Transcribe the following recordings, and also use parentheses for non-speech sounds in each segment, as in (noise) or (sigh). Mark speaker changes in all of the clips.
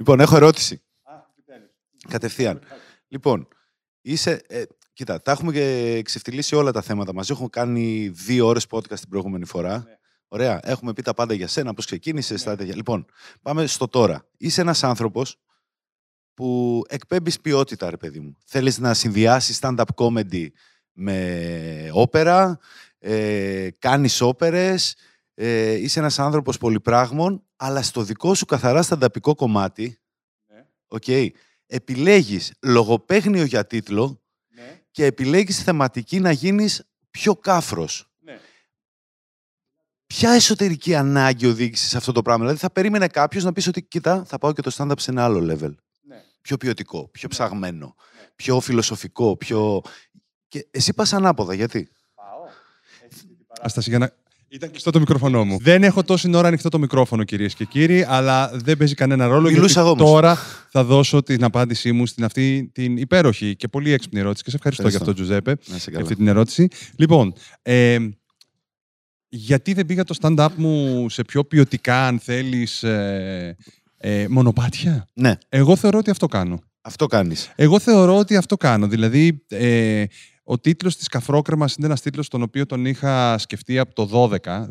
Speaker 1: Λοιπόν, έχω ερώτηση. Κατευθείαν. Λοιπόν, είσαι. Ε, κοίτα, τα έχουμε και ξεφτυλίσει όλα τα θέματα μαζί. Έχουμε κάνει δύο ώρες podcast την προηγούμενη φορά.
Speaker 2: Ναι.
Speaker 1: Ωραία. Έχουμε πει τα πάντα για σένα, πώς ξεκίνησες, τα τέτοια. Λοιπόν, πάμε στο τώρα. Είσαι ένας άνθρωπος που εκπέμπεις ποιότητα, ρε παιδί μου. Θέλεις να συνδυάσεις stand-up comedy με όπερα, ε, κάνεις όπερες, ε, είσαι ένας άνθρωπος πολυπράγμων, αλλά στο δικό σου καθαρά στανταπικό κομμάτι,
Speaker 2: Ναι.
Speaker 1: οκ, επιλέγεις λογοπαίγνιο για τίτλο
Speaker 2: Ναι.
Speaker 1: και επιλέγεις θεματική να γίνεις πιο κάφρος.
Speaker 2: Ναι.
Speaker 1: Ποια εσωτερική ανάγκη σε οδήγησε σε αυτό το πράγμα; Δηλαδή θα περίμενε κάποιος να πεις ότι κοίτα, θα πάω και το stand-up σε ένα άλλο level.
Speaker 2: Ναι.
Speaker 1: Πιο ποιοτικό, πιο
Speaker 2: Ναι.
Speaker 1: ψαγμένο,
Speaker 2: Ναι.
Speaker 1: πιο φιλοσοφικό, πιο. Και εσύ πας ανάποδα, γιατί;
Speaker 2: Πάω. Έχεις δει την παρά-
Speaker 3: Αστάση, για να... Ήταν κλειστό το μικρόφωνο μου. Δεν έχω τόση ώρα ανοιχτό το μικρόφωνο, κυρίες και κύριοι, αλλά δεν παίζει κανένα ρόλο.
Speaker 1: Μιλούσα
Speaker 3: γιατί
Speaker 1: εγώ όμως.
Speaker 3: τώρα θα δώσω την απάντησή μου στην αυτή την υπέροχη και πολύ έξυπνη ερώτηση. Και σε ευχαριστώ, για
Speaker 1: Ευχαριστώ.
Speaker 3: αυτό, Τζουζέπε,
Speaker 1: Να είσαι
Speaker 3: για
Speaker 1: καλά.
Speaker 3: αυτή την ερώτηση. Λοιπόν, ε, γιατί δεν πήγα το stand-up μου σε πιο ποιοτικά, αν θέλεις, ε, ε, μονοπάτια;
Speaker 1: Ναι,
Speaker 3: Εγώ θεωρώ ότι αυτό κάνω.
Speaker 1: αυτό κάνεις.
Speaker 3: Εγώ θεωρώ ότι αυτό κάνω. Δηλαδή, ε, ο τίτλος της Καφρόκρεμας είναι ένας τίτλος τον οποίο τον είχα σκεφτεί από το 12,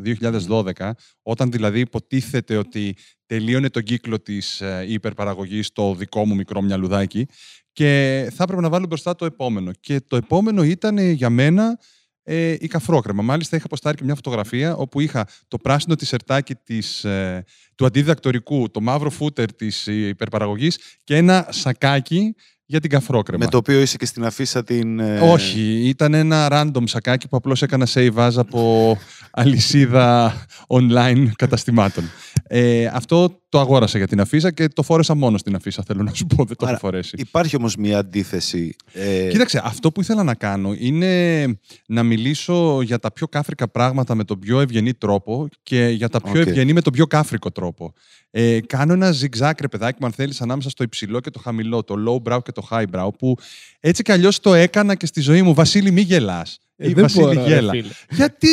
Speaker 3: 2012, όταν δηλαδή υποτίθεται ότι τελείωνε τον κύκλο της ε, υπερπαραγωγής στο δικό μου μικρό μυαλουδάκι και θα έπρεπε να βάλω μπροστά το επόμενο. Και το επόμενο ήταν ε, για μένα ε, η καφρόκρεμα. Μάλιστα είχα αποστάρει και μια φωτογραφία όπου είχα το πράσινο τισερτάκι της, ε, του αντιδιδακτορικού, το μαύρο φούτερ της ε, υπερπαραγωγής και ένα σακάκι για την καφρόκρεμα.
Speaker 1: Με το οποίο είσαι και στην αφίσα την. ε,
Speaker 3: Όχι, ήταν ένα random σακάκι που απλώς έκανα save as από αλυσίδα online καταστημάτων. Ε, αυτό το αγόρασα για την αφίσα και το φόρεσα μόνο στην αφίσα, θέλω να σου πω, δεν το
Speaker 1: Άρα,
Speaker 3: έχω φορέσει.
Speaker 1: Υπάρχει όμως μια αντίθεση. ε,
Speaker 3: Κοίταξε, αυτό που ήθελα να κάνω είναι να μιλήσω για τα πιο κάφρικα πράγματα με τον πιο ευγενή τρόπο και για τα πιο
Speaker 1: Οκ.
Speaker 3: ευγενή με τον πιο κάφρικο τρόπο. Ε, κάνω ένα zigzag, ρε παιδάκι μου, αν θέλεις, ανάμεσα στο υψηλό και το χαμηλό, το low brow και το high brow, που έτσι κι αλλιώς το έκανα και στη ζωή μου. Βασίλη, μη γελάς.
Speaker 2: Ε,
Speaker 3: Ή
Speaker 2: δεν
Speaker 3: Βασίλη,
Speaker 2: μπορώ, ρε
Speaker 3: γέλα.
Speaker 2: φίλε.
Speaker 3: Γιατί!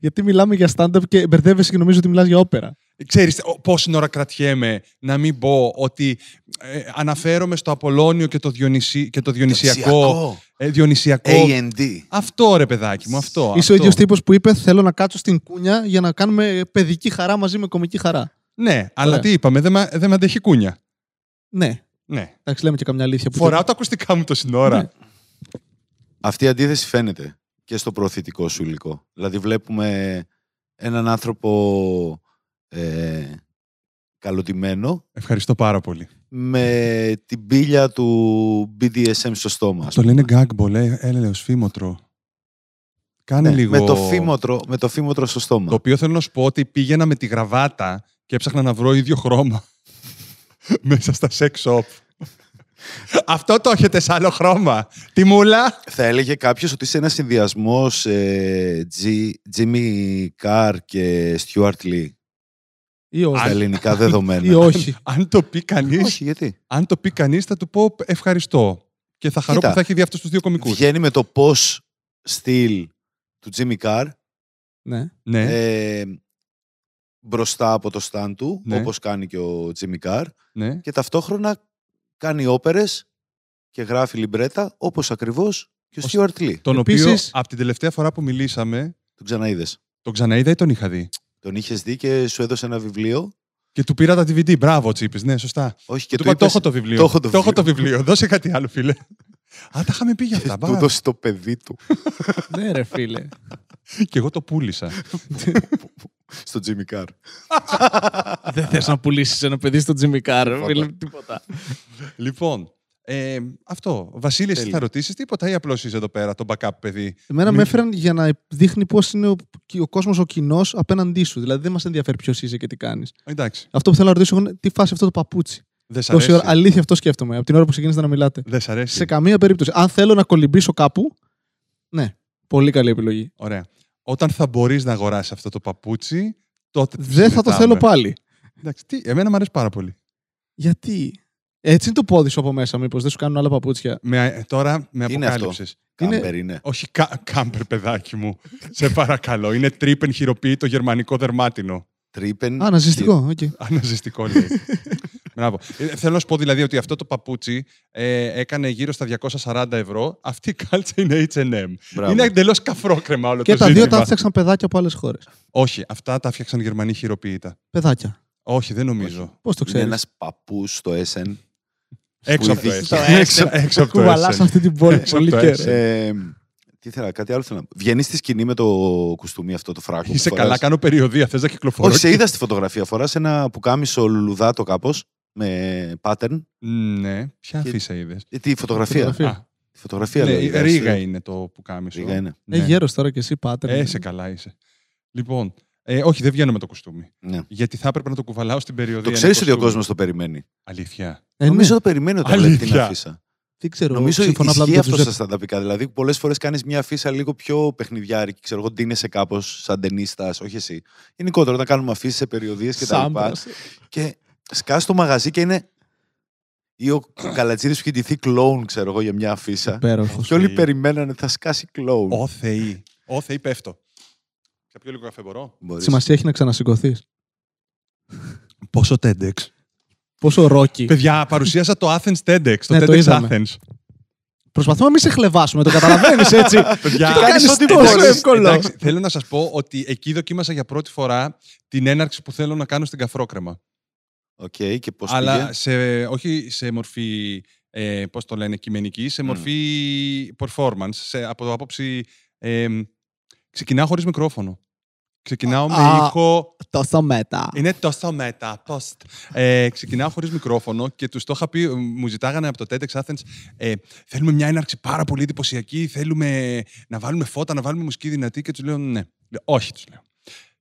Speaker 2: Γιατί μιλάμε για stand-up και μπερδεύεσαι και νομίζω ότι μιλάς για όπερα.
Speaker 3: Ξέρεις ο- πόση ώρα κρατιέμαι να μην πω ότι ε, αναφέρομαι στο Απολώνιο και το, Διονυσι... και το Διονυσιακό. Ε, Διονυσιακό.
Speaker 1: A&D.
Speaker 3: Αυτό ρε παιδάκι μου, αυτό.
Speaker 2: Είσαι ο
Speaker 3: αυτό.
Speaker 2: ίδιος τύπος που είπε: Θέλω να κάτσω στην κούνια για να κάνουμε παιδική χαρά μαζί με κομική χαρά.
Speaker 3: Ναι, αλλά
Speaker 2: Ωραία.
Speaker 3: τι είπαμε, δεν με δεν μ' αντέχει κούνια.
Speaker 2: Ναι.
Speaker 3: Ναι.
Speaker 2: Εντάξει, λέμε και καμιά αλήθεια. Που
Speaker 3: Φοράω τα ακουστικά μου τόση ώρα.
Speaker 2: Ναι.
Speaker 1: Αυτή η αντίθεση φαίνεται και στο προωθητικό σου υλικό. Δηλαδή βλέπουμε έναν άνθρωπο ε, γραβατωμένο
Speaker 3: Ευχαριστώ πάρα πολύ.
Speaker 1: με την μπίλια του BDSM στο στόμα. ας
Speaker 3: Το
Speaker 1: πούμε.
Speaker 3: λένε gag ball, ε, έλεος, φήμοτρο. Κάνε
Speaker 1: Ναι,
Speaker 3: λίγο...
Speaker 1: με, το φίμωτρο, με το φίμωτρο στο στόμα.
Speaker 3: Το οποίο θέλω να σου πω ότι πήγαινα με τη γραβάτα και έψαχνα να βρω ίδιο χρώμα (laughs) μέσα στα sex shop. Αυτό το έχετε σε άλλο χρώμα. Τι μούλα.
Speaker 1: Θα έλεγε κάποιος ότι είσαι ένας συνδυασμός ε, G- Jimmy Carr και Stuart Lee
Speaker 2: Ή όχι.
Speaker 1: στα ελληνικά δεδομένα.
Speaker 2: Ή όχι.
Speaker 3: Αν το πει κανείς,
Speaker 1: Όχι, γιατί;
Speaker 3: αν το πει κανείς θα του πω ευχαριστώ. Και θα χαρώ
Speaker 1: Κοίτα,
Speaker 3: που θα έχει δει αυτούς τους δύο κομικούς.
Speaker 1: Βγαίνει με το πώς στυλ του Jimmy Carr
Speaker 2: Ναι.
Speaker 3: Ναι.
Speaker 1: ε, μπροστά από το stand του,
Speaker 3: Ναι.
Speaker 1: όπως κάνει και ο Jimmy Carr
Speaker 3: ναι.
Speaker 1: και ταυτόχρονα κάνει όπερες και γράφει λιμπρέτα όπως ακριβώς και ο
Speaker 3: Ο-
Speaker 1: Stuart Lee.
Speaker 3: Τον οποίο
Speaker 2: Επίσης-
Speaker 3: από την τελευταία φορά που μιλήσαμε,
Speaker 1: Τον ξαναείδες.
Speaker 3: τον ξαναείδα ή τον είχα δει;
Speaker 1: Τον είχες δει και σου έδωσε ένα βιβλίο;
Speaker 3: Και του πήρα τα DVD. Μπράβο, Τσίπης. Ναι, σωστά.
Speaker 1: Όχι
Speaker 3: Και
Speaker 1: και
Speaker 3: του είπα, το
Speaker 1: είπες-
Speaker 3: έχω το βιβλίο.
Speaker 1: το έχω το
Speaker 3: έχω το
Speaker 1: βιβλίο».
Speaker 3: βιβλίο. Δώσε κάτι άλλο, φίλε. Α, τα είχαμε πει για
Speaker 1: και
Speaker 3: αυτά.
Speaker 1: του
Speaker 3: μπα.
Speaker 1: δώσει το παιδί του (laughs)
Speaker 2: ναι, ρε φίλε.
Speaker 3: Και εγώ το πούλησα. (laughs)
Speaker 1: στο Jimmy Carr.
Speaker 2: Δεν θες να πουλήσεις ένα παιδί στο Jimmy Carr,
Speaker 1: Τίποτα.
Speaker 2: φίλε. Τίποτα.
Speaker 3: λοιπόν, ε, αυτό. Βασίλης, εσύ
Speaker 1: Τέλεια.
Speaker 3: θα ρωτήσεις τίποτα ή απλώς είσαι εδώ πέρα, το backup παιδί;
Speaker 2: Εμένα
Speaker 3: Μη-
Speaker 2: με έφεραν για να δείχνει πώς είναι ο, ο κόσμος ο κοινός απέναντί σου. Δηλαδή δεν μας ενδιαφέρει ποιος είσαι και τι κάνεις.
Speaker 3: Εντάξει.
Speaker 2: Αυτό που θέλω να ρωτήσω εγώ είναι τι φάση αυτό το παπούτσι.
Speaker 3: Δεν σ'
Speaker 2: Τόση
Speaker 3: αρέσει.
Speaker 2: ώρα, αλήθεια αυτό σκέφτομαι. Από την ώρα που ξεκίνησα να μιλάτε.
Speaker 3: Δεν σ' αρέσει.
Speaker 2: Σε καμία περίπτωση. Αν θέλω να κολυμπήσω κάπου, ναι, πολύ καλή επιλογή.
Speaker 3: Ωραία. Όταν θα μπορείς να αγοράσεις αυτό το παπούτσι, τότε.
Speaker 2: Δεν θα το
Speaker 3: συζητάμε.
Speaker 2: θέλω πάλι.
Speaker 3: Εντάξει, τι, εμένα μου αρέσει πάρα πολύ.
Speaker 2: Γιατί; Έτσι είναι το πόδι σου από μέσα, μήπως δεν σου κάνουν άλλα παπούτσια.
Speaker 3: Με, ε, τώρα με
Speaker 1: Είναι αυτό;
Speaker 3: αποκάλυψες.
Speaker 2: Είναι-
Speaker 1: Camper είναι.
Speaker 3: Όχι κα, Camper, παιδάκι μου. Σε παρακαλώ. Είναι Trippen χειροποίητο γερμανικό δερμάτινο.
Speaker 1: Trippen.
Speaker 2: Α, αναισθητικό. οκ.
Speaker 3: Αναισθητικό λέει. Μπράβο. Ε, θέλω να σου πω δηλαδή ότι αυτό το παπούτσι ε, έκανε γύρω στα 240 ευρώ. Αυτή η κάλτσα είναι H&M.
Speaker 1: Μπράβο.
Speaker 3: Είναι εντελώς καφρόκρεμα όλο
Speaker 2: Και
Speaker 3: το
Speaker 2: τα δύο
Speaker 3: ζήτημα.
Speaker 2: τα έφτιαξαν παιδάκια από άλλες χώρες.
Speaker 3: Όχι, αυτά τα φτιάξαν Γερμανοί χειροποίητα.
Speaker 2: Παιδάκια.
Speaker 3: Όχι, δεν νομίζω.
Speaker 2: Πώς το
Speaker 1: Είναι
Speaker 2: ξέρεις;
Speaker 1: ένας παππούς στο SN.
Speaker 3: Έξω από το
Speaker 1: ειδήσει-
Speaker 3: S.
Speaker 2: Στο
Speaker 3: Έξω- Έξω από το
Speaker 2: Κουβαλάς
Speaker 3: S.
Speaker 2: αυτή την πόλη
Speaker 3: Έξω
Speaker 2: πολύ
Speaker 3: από το
Speaker 2: καιρό.
Speaker 3: S.
Speaker 1: Ε, τι ήθελα, κάτι άλλο θέλω να πω. Βγαίνει στη σκηνή με το κουστούμι αυτό το φράκο. που
Speaker 3: Είσαι
Speaker 1: φοράς.
Speaker 3: καλά, κάνω περιοδία. Θες να κυκλοφορώ.
Speaker 1: Όχι, σε είδα στη φωτογραφία. Φοράς ένα πουκάμισο λουλουδάτο κάπως με pattern.
Speaker 3: Ναι, ποια
Speaker 1: Και-
Speaker 3: αφήσα είδες;
Speaker 1: Ε, τη φωτογραφία.
Speaker 2: Φωτογραφία.
Speaker 1: Τη φωτογραφία
Speaker 3: Ναι,
Speaker 1: λέω,
Speaker 3: η
Speaker 1: είδα,
Speaker 3: Ρίγα
Speaker 1: εσύ.
Speaker 3: είναι το που κάμισο.
Speaker 1: Ρίγα είναι.
Speaker 2: Ε, γέρος τώρα και εσύ, πάτερ.
Speaker 3: Ε, σε καλά είσαι. Λοιπόν, ε, όχι, δεν βγαίνω με το κουστούμι.
Speaker 1: Ναι.
Speaker 3: Γιατί θα έπρεπε να το κουβαλάω στην περιοδία.
Speaker 1: Το
Speaker 3: ένα
Speaker 1: ξέρεις ότι ο
Speaker 3: κοστούμι.
Speaker 1: κόσμος το περιμένει.
Speaker 3: Αλήθεια.
Speaker 2: Ε,
Speaker 1: Νομίζω
Speaker 2: ναι.
Speaker 1: το περιμένει όταν βλέπει την
Speaker 3: Αλήθεια.
Speaker 1: αφίσα.
Speaker 2: Δεν ξέρω.
Speaker 1: Νομίζω
Speaker 2: σύμφωνα απλά με
Speaker 1: ισχύει
Speaker 2: τον
Speaker 1: αυτό
Speaker 2: Τζουζέπε.
Speaker 1: στα στανταπικά. Δηλαδή, πολλές φορές κάνεις μια αφίσα λίγο πιο παιχνιδιάρικη. Ξέρω εγώ, ντύνεσαι κάπως σαν ταινίστας, όχι εσύ. Γενικότερα, όταν κάνουμε αφήσει σε περιοδίες και τα λοιπά.
Speaker 2: Σάμπρας.
Speaker 1: Και σκάς στο μαγαζί και είναι. ή ο Καλατζίδη που έχει ντυθεί κλόουν, ξέρω εγώ, για μια αφίσα.
Speaker 2: Υπέροχος.
Speaker 1: Και όλοι
Speaker 3: Θεοί.
Speaker 1: περιμένανε θα σκάσει κλόουν.
Speaker 3: Ω Θεή. Ω Θεή, πέφτω. Θα πιω λίγο καφέ, μπορώ;
Speaker 1: Μπορείς.
Speaker 2: Σημασία έχει να ξανασηκωθείς.
Speaker 3: Πόσο TEDx;
Speaker 2: Πόσο ρόκι.
Speaker 3: Παιδιά, παρουσίασα το Athens TEDx. Το
Speaker 2: Ναι, το
Speaker 3: TEDx
Speaker 2: είδαμε.
Speaker 3: Athens.
Speaker 2: Προσπαθούμε να μην σε χλεβάσουμε, το καταλαβαίνεις έτσι. (laughs)
Speaker 3: Παιδιά,
Speaker 2: το κάνεις
Speaker 3: ό,τι
Speaker 2: τόσο
Speaker 3: μπορείς.
Speaker 2: εύκολο.
Speaker 3: Εντάξει, θέλω να σας πω ότι εκεί δοκίμασα για πρώτη φορά την έναρξη που θέλω να κάνω στην καφρόκρεμα.
Speaker 1: Οκ, και πώς
Speaker 3: Αλλά
Speaker 1: πήγε;
Speaker 3: σε, όχι σε μορφή, ε, πώς το λένε, κειμενική, σε
Speaker 1: Μμ.
Speaker 3: μορφή performance, σε, από το άποψη... Ε, ξεκινάω χωρίς μικρόφωνο. Ξεκινάω με
Speaker 2: Α.
Speaker 3: ήχο...
Speaker 2: Τόσο meta.
Speaker 3: Είναι τόσο meta, post. Ε, ξεκινάω χωρίς μικρόφωνο και τους το είχα πει, μου ζητάγανε από το TEDx Athens, ε, θέλουμε μια έναρξη πάρα πολύ εντυπωσιακή, θέλουμε να βάλουμε φώτα, να βάλουμε μουσική δυνατή και τους λέω ναι. Λέω, όχι, τους λέω.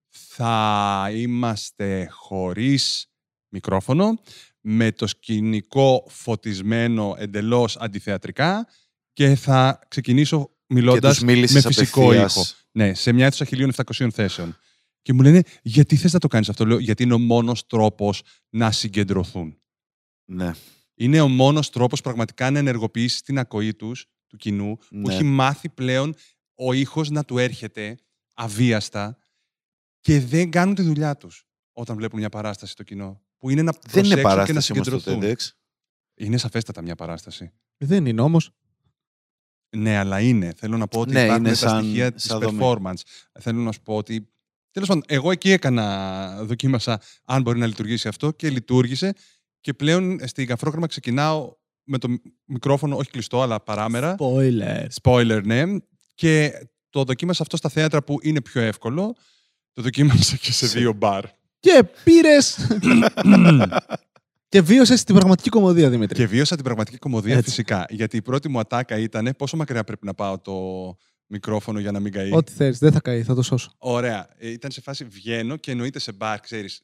Speaker 3: Θα είμαστε χωρίς μικρόφωνο, με το σκηνικό φωτισμένο εντελώς αντιθεατρικά και θα ξεκινήσω
Speaker 1: Και
Speaker 3: μιλώντας
Speaker 1: τους μίλησες
Speaker 3: με φυσικό ήχο. Ναι, σε μια αίθουσα 1.700 θέσεων. Και μου λένε, γιατί θες να το κάνεις αυτό; Λέω, γιατί είναι ο μόνος τρόπος να συγκεντρωθούν.
Speaker 1: Ναι.
Speaker 3: Είναι ο μόνος τρόπος πραγματικά να ενεργοποιήσεις την ακοή τους, του κοινού, που
Speaker 1: Ναι.
Speaker 3: έχει μάθει πλέον ο ήχος να του έρχεται αβίαστα και δεν κάνουν τη δουλειά τους όταν βλέπουν μια παράσταση στο κοινό. Που είναι να
Speaker 1: Δεν
Speaker 3: προσέξουν
Speaker 1: είναι
Speaker 3: και να
Speaker 1: παράσταση όμως το
Speaker 3: συγκεντρωθούν.
Speaker 1: TEDx.
Speaker 3: Είναι σαφέστατα μια παράσταση.
Speaker 2: Δεν είναι όμως.
Speaker 3: Ναι, αλλά είναι. Θέλω να πω ότι
Speaker 1: Ναι,
Speaker 3: υπάρχουν
Speaker 1: είναι
Speaker 3: τα
Speaker 1: σαν-
Speaker 3: στοιχεία της
Speaker 1: σαν δομή.
Speaker 3: performance. Θέλω να σου πω ότι... Τέλος πάντων, εγώ εκεί έκανα, δοκίμασα αν μπορεί να λειτουργήσει αυτό και λειτουργήσε και πλέον στην καφρόκρεμα ξεκινάω με το μικρόφωνο, όχι κλειστό, αλλά παράμερα.
Speaker 2: Spoiler.
Speaker 3: Spoiler, ναι. Και το δοκίμασα αυτό στα θέατρα που είναι πιο εύκολο. Το δοκίμασα και σε
Speaker 1: Σε-
Speaker 3: δύο μπαρ.
Speaker 2: Και πήρες. (clears throat) (clears throat) και βίωσε την πραγματική κομμωδία, Δημήτρη.
Speaker 3: και βίωσα την πραγματική κομμωδία
Speaker 2: Έτσι.
Speaker 3: φυσικά. Γιατί η πρώτη μου ατάκα ήταν πόσο μακριά πρέπει να πάω το μικρόφωνο για να μην καεί.
Speaker 2: Ό,τι θέλεις, δεν θα καεί, θα το σώσω.
Speaker 3: Ωραία. Ε, Ήταν σε φάση βγαίνω και εννοείται σε μπαρ, ξέρεις.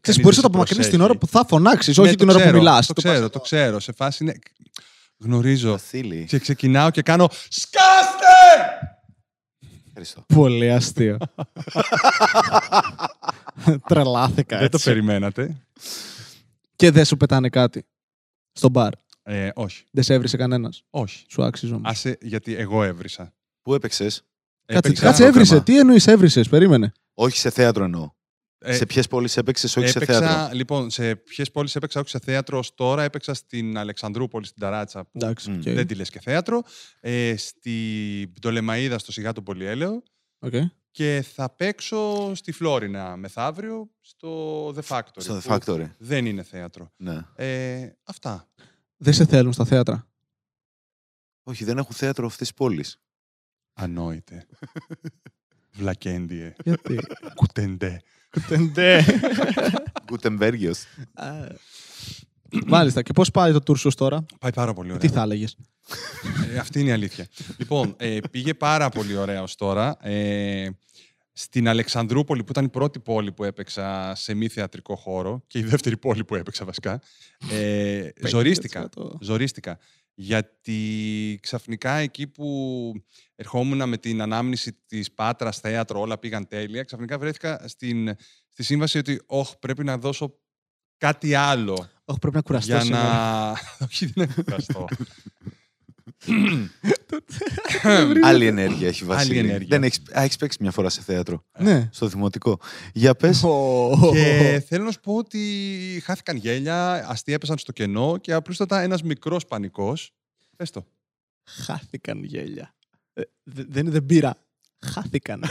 Speaker 2: Ξέρεις, μπορείς να το απομακρύνεις την ώρα που θα φωνάξεις, όχι την ώρα που μιλάς.
Speaker 3: Ναι, Το ξέρω, το ξέρω. Σε φάση είναι. Γνωρίζω.
Speaker 1: Βασίλη.
Speaker 3: Και ξεκινάω και κάνω. Σκάστε!
Speaker 1: Ευχαριστώ.
Speaker 2: Πολύ αστείο. (laughs) Τρελάθηκα
Speaker 3: Δεν το
Speaker 2: έτσι.
Speaker 3: περιμένατε.
Speaker 2: Και δεν σου πετάνε κάτι. Στο μπαρ.
Speaker 3: Ε, όχι.
Speaker 2: Δεν σε έβρισε κανένας.
Speaker 3: Όχι.
Speaker 2: Σου άξιζε όμως.
Speaker 3: Άσε, γιατί εγώ έβρισα.
Speaker 1: Πού έπαιξες,
Speaker 2: Κάτσε,
Speaker 3: Έπαιξα-
Speaker 2: κάτσε έβρισε. Τι εννοείς έβρισες, περίμενε.
Speaker 1: Όχι σε θέατρο εννοώ.
Speaker 3: Ε,
Speaker 1: σε ποιες πόλεις έπαιξες, όχι σε
Speaker 3: έπαιξα,
Speaker 1: θέατρο;
Speaker 3: λοιπόν, σε ποιες πόλεις έπαιξα, όχι σε θέατρο ως τώρα. Έπαιξα στην Αλεξανδρούπολη, στην Ταράτσα, που
Speaker 2: Εντάξει.
Speaker 1: Μμ.
Speaker 2: οκ.
Speaker 3: δεν τη λες και θέατρο. Ε, στην Πτολεμαίδα, στο Σιγά του Πολυέλαιο.
Speaker 2: Οκ.
Speaker 3: Και θα παίξω στη Φλόρινα μεθαύριο, στο The Factory.
Speaker 1: Στο The
Speaker 3: που
Speaker 1: Factory.
Speaker 3: Δεν είναι θέατρο.
Speaker 1: Ναι.
Speaker 3: Ε, αυτά.
Speaker 2: Δεν σε θέλουν στα θέατρα;
Speaker 1: Όχι, δεν έχουν θέατρο αυτής της πόλης.
Speaker 3: Ανόητε. (laughs) Βλακέντιε.
Speaker 2: Γιατί;
Speaker 3: Κουτεντέ.
Speaker 2: Κουτεντέ.
Speaker 1: Γκουτεμβέργιο.
Speaker 2: Μάλιστα. Και πώς πάει το tour σου τώρα,
Speaker 3: Πάει πάρα πολύ ωραία.
Speaker 2: τι θα έλεγες;
Speaker 3: Ε, αυτή είναι η αλήθεια. λοιπόν, ε, πήγε πάρα πολύ ωραία ως τώρα. Ε, στην Αλεξανδρούπολη, που ήταν η πρώτη πόλη που έπαιξα σε μη θεατρικό χώρο και η δεύτερη πόλη που έπαιξα βασικά, ε, ζορίστηκα. Ζορίστηκα. Γιατί ξαφνικά εκεί που ερχόμουν με την ανάμνηση της Πάτρας θέατρο, όλα πήγαν τέλεια, ξαφνικά βρέθηκα στην, στη σύμβαση ότι «Ωχ, πρέπει να δώσω κάτι άλλο
Speaker 2: Όχι, πρέπει να κουραστώ
Speaker 3: για
Speaker 2: σήμερα.
Speaker 3: να... (laughs) Όχι, δεν είναι κουραστώ.
Speaker 1: Άλλη ενέργεια έχει Βασίλη.
Speaker 3: ενέργεια.
Speaker 1: Δεν έχεις, α, έχεις παίξει μια φορά σε θέατρο.
Speaker 2: Ναι.
Speaker 1: Στο δημοτικό. Για πες.
Speaker 3: Και θέλω να σου πω ότι χάθηκαν γέλια, αστεία έπεσαν στο κενό και απλούστατα ένας μικρός πανικός. Πες το.
Speaker 2: Χάθηκαν γέλια. Ε, δε- δεν δεν πήρα. Χάθηκαν.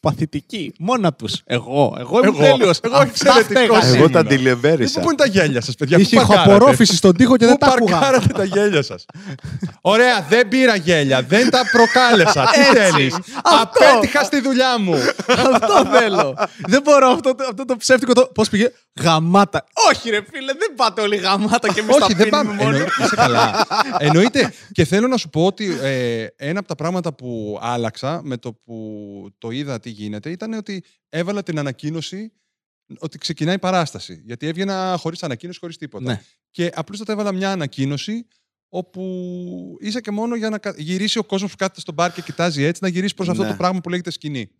Speaker 2: Παθητικοί. Μόνα τους. Εγώ. Εγώ είμαι
Speaker 3: Εγώ.
Speaker 2: τέλειος.
Speaker 3: Εγώ εξαιρετικός
Speaker 2: Εγώ
Speaker 3: ήμουνα.
Speaker 1: Εγώ τα
Speaker 3: Ε,
Speaker 1: αντιλεμπέρισα.
Speaker 3: Πού είναι τα γέλια σας, παιδιά,
Speaker 2: Είχε
Speaker 3: πού παρκάρατε;
Speaker 2: ηχοαπορρόφηση στον τοίχο και δεν
Speaker 3: Πού
Speaker 2: τα άκουγα.
Speaker 3: παρκάρατε τα γέλια σας; Ωραία, δεν πήρα γέλια, δεν τα προκάλεσα. Τι θέλεις;
Speaker 2: Αυτό.
Speaker 3: Απέτυχα στη δουλειά μου.
Speaker 2: Αυτό θέλω. δεν μπορώ αυτό, το- αυτό το ψεύτικο. Το... Πώς πήγε; Γαμάτα. Όχι, ρε φίλε, δεν πάτε όλοι γαμάτα και εμεί τα
Speaker 3: Όχι, δεν
Speaker 2: πίνουμε
Speaker 3: πάμε.
Speaker 2: μόνοι.
Speaker 3: Εννοείται, είσαι καλά. Εννοείται. Και θέλω να σου πω ότι ε, ένα από τα πράγματα που άλλαξα με το που το είδα τι γίνεται ήταν ότι έβαλα την ανακοίνωση ότι ξεκινάει η παράσταση. Γιατί έβγαινα χωρίς ανακοίνωση, χωρίς τίποτα.
Speaker 2: Ναι.
Speaker 3: Και απλούστατα έβαλα μια ανακοίνωση όπου είσαι και μόνο για να κα- γυρίσει ο κόσμος που κάθεται στο μπαρ και κοιτάζει έτσι, να γυρίσεις προς αυτό
Speaker 1: Ναι.
Speaker 3: το πράγμα που λέγεται σκηνή.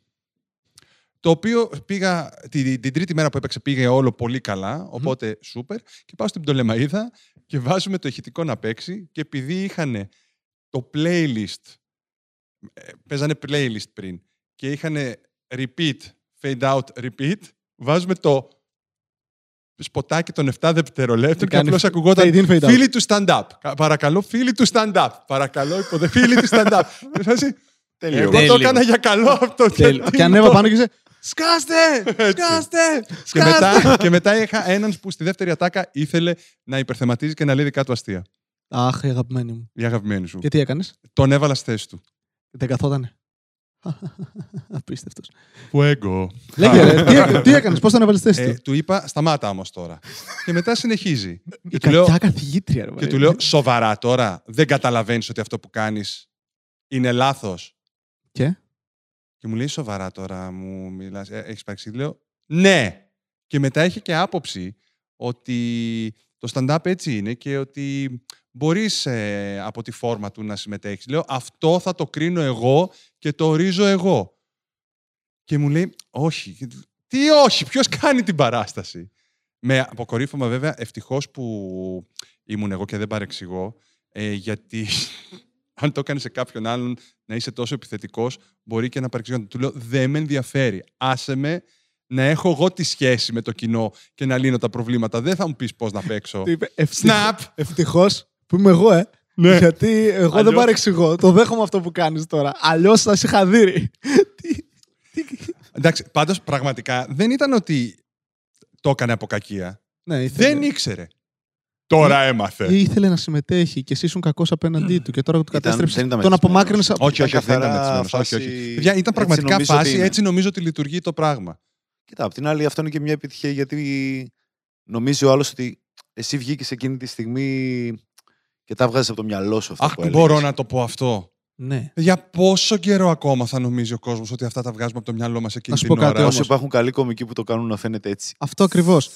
Speaker 3: Το οποίο πήγα την, την τρίτη μέρα που έπαιξε πήγε όλο πολύ καλά, οπότε σούπερ. Και πάω στην Πτολεμαίδα και βάζουμε το ηχητικό να παίξει και επειδή είχαν το playlist, ε, παίζανε playlist πριν και είχαν repeat, fade out, repeat, βάζουμε το σποτάκι των 7 δευτερολέπτων
Speaker 2: Τι
Speaker 3: και
Speaker 2: κάνεις;
Speaker 3: απλώς ακουγόταν
Speaker 2: fade in, fade out.
Speaker 3: φίλοι του stand-up. Κα- Παρακαλώ, φίλοι του stand-up. Παρακαλώ, υποθε... φίλοι του stand-up. Και (laughs) φάση,
Speaker 1: Τέλειο.
Speaker 3: Εγώ το
Speaker 2: Τέλειο.
Speaker 3: έκανα για καλό αυτό.
Speaker 2: Τέλειο.
Speaker 3: γιατί
Speaker 2: Και ανέβα
Speaker 3: το-
Speaker 2: πάνω και είσαι. Σκάστε! Σκάστε!
Speaker 3: Και
Speaker 2: Σκάστε!
Speaker 3: μετά, και μετά είχα έναν που στη δεύτερη ατάκα ήθελε να υπερθεματίζει και να λέει δικά του αστεία.
Speaker 2: Αχ, η αγαπημένη μου.
Speaker 3: Η αγαπημένη σου.
Speaker 2: Και τι έκανες;
Speaker 3: Τον έβαλα στη θέση του.
Speaker 2: Δεν καθότανε. Απίστευτος.
Speaker 3: Fuego.
Speaker 2: Λέγε, ρε, τι, έ- τι έκανες, πώς τον έβαλε θέση
Speaker 3: Ε,
Speaker 2: του;
Speaker 3: του είπα, σταμάτα όμως τώρα. και μετά συνεχίζει.
Speaker 2: Η
Speaker 3: και, του λέω,
Speaker 2: κακιά καθηγήτρια, ρε.
Speaker 3: και
Speaker 2: μωρέ.
Speaker 3: του λέω, σοβαρά τώρα, δεν καταλαβαίνεις ότι αυτό που κάνεις είναι λάθος.
Speaker 2: Και;
Speaker 3: Και μου λέει, σοβαρά τώρα, μου μιλάς, έχεις παρεξηγεί. Λέω, ναι. Και μετά έχει και άποψη ότι το stand-up έτσι είναι και ότι μπορείς ε, από τη φόρμα του να συμμετέχεις. Λέω, αυτό θα το κρίνω εγώ και το ορίζω εγώ. Και μου λέει, όχι. Τι όχι, ποιος κάνει την παράσταση; Με αποκορύφωμα βέβαια, ευτυχώς που ήμουν εγώ και δεν παρεξηγώ, ε, γιατί (laughs) αν το έκανε σε κάποιον άλλον να είσαι τόσο επιθετικός, μπορεί και να παρεξηγώ. Του λέω, δεν με ενδιαφέρει. Άσε με να έχω εγώ τη σχέση με το κοινό και να λύνω τα προβλήματα. Δεν θα μου πεις πώς να παίξω.
Speaker 2: Τι είπε,
Speaker 3: Snap!
Speaker 2: Ευτυχώς που είμαι εγώ, ε.
Speaker 3: Ναι.
Speaker 2: Γιατί εγώ δεν
Speaker 3: Αλλιώς-
Speaker 2: παρεξηγώ. Το δέχομαι αυτό που κάνεις τώρα. Αλλιώς θα σε είχα δει. Τι- τι-
Speaker 3: Εντάξει, πάντως πραγματικά δεν ήταν ότι το έκανε από κακία.
Speaker 2: Ναι, ήθελε.
Speaker 3: Δεν ήξερε. Τώρα έμαθε.
Speaker 2: Ή ήθελε να συμμετέχει και εσύ ήσουν κακός απέναντί του και τώρα του
Speaker 1: Ήταν-
Speaker 2: κατέστρεψες.
Speaker 1: δεν ήταν
Speaker 2: Τον
Speaker 1: μεθυσμένος.
Speaker 2: απομάκρυνε από.
Speaker 3: Όχι, όχι, όχι, δεν ήταν
Speaker 1: καθαρά
Speaker 3: μεθυσμένος. Όχι, όχι.
Speaker 1: φάση-
Speaker 3: Παιδιά, ήταν
Speaker 1: έτσι
Speaker 3: πραγματικά
Speaker 1: νομίζω ότι
Speaker 3: φάση,
Speaker 1: είναι.
Speaker 3: έτσι νομίζω ότι λειτουργεί το πράγμα.
Speaker 1: Κοίτα, απ' την άλλη αυτό είναι και μια επιτυχία γιατί νομίζει ο άλλος ότι εσύ βγήκες εκείνη τη στιγμή και τα βγάζεις από το μυαλό σου αυτά
Speaker 3: Αχ,
Speaker 1: που
Speaker 3: μπορώ
Speaker 1: έλεγες.
Speaker 3: να το πω αυτό.
Speaker 2: Ναι.
Speaker 3: Για πόσο καιρό ακόμα θα νομίζει ο κόσμος ότι αυτά τα βγάζουμε από το μυαλό μας εκείνη
Speaker 2: Να σου
Speaker 3: την
Speaker 2: πω κάτι
Speaker 3: ώρα;
Speaker 2: όμως.
Speaker 1: Όσο υπάρχουν καλοί κομικοί που το κάνουν να φαίνεται έτσι.
Speaker 2: Αυτό ακριβώς.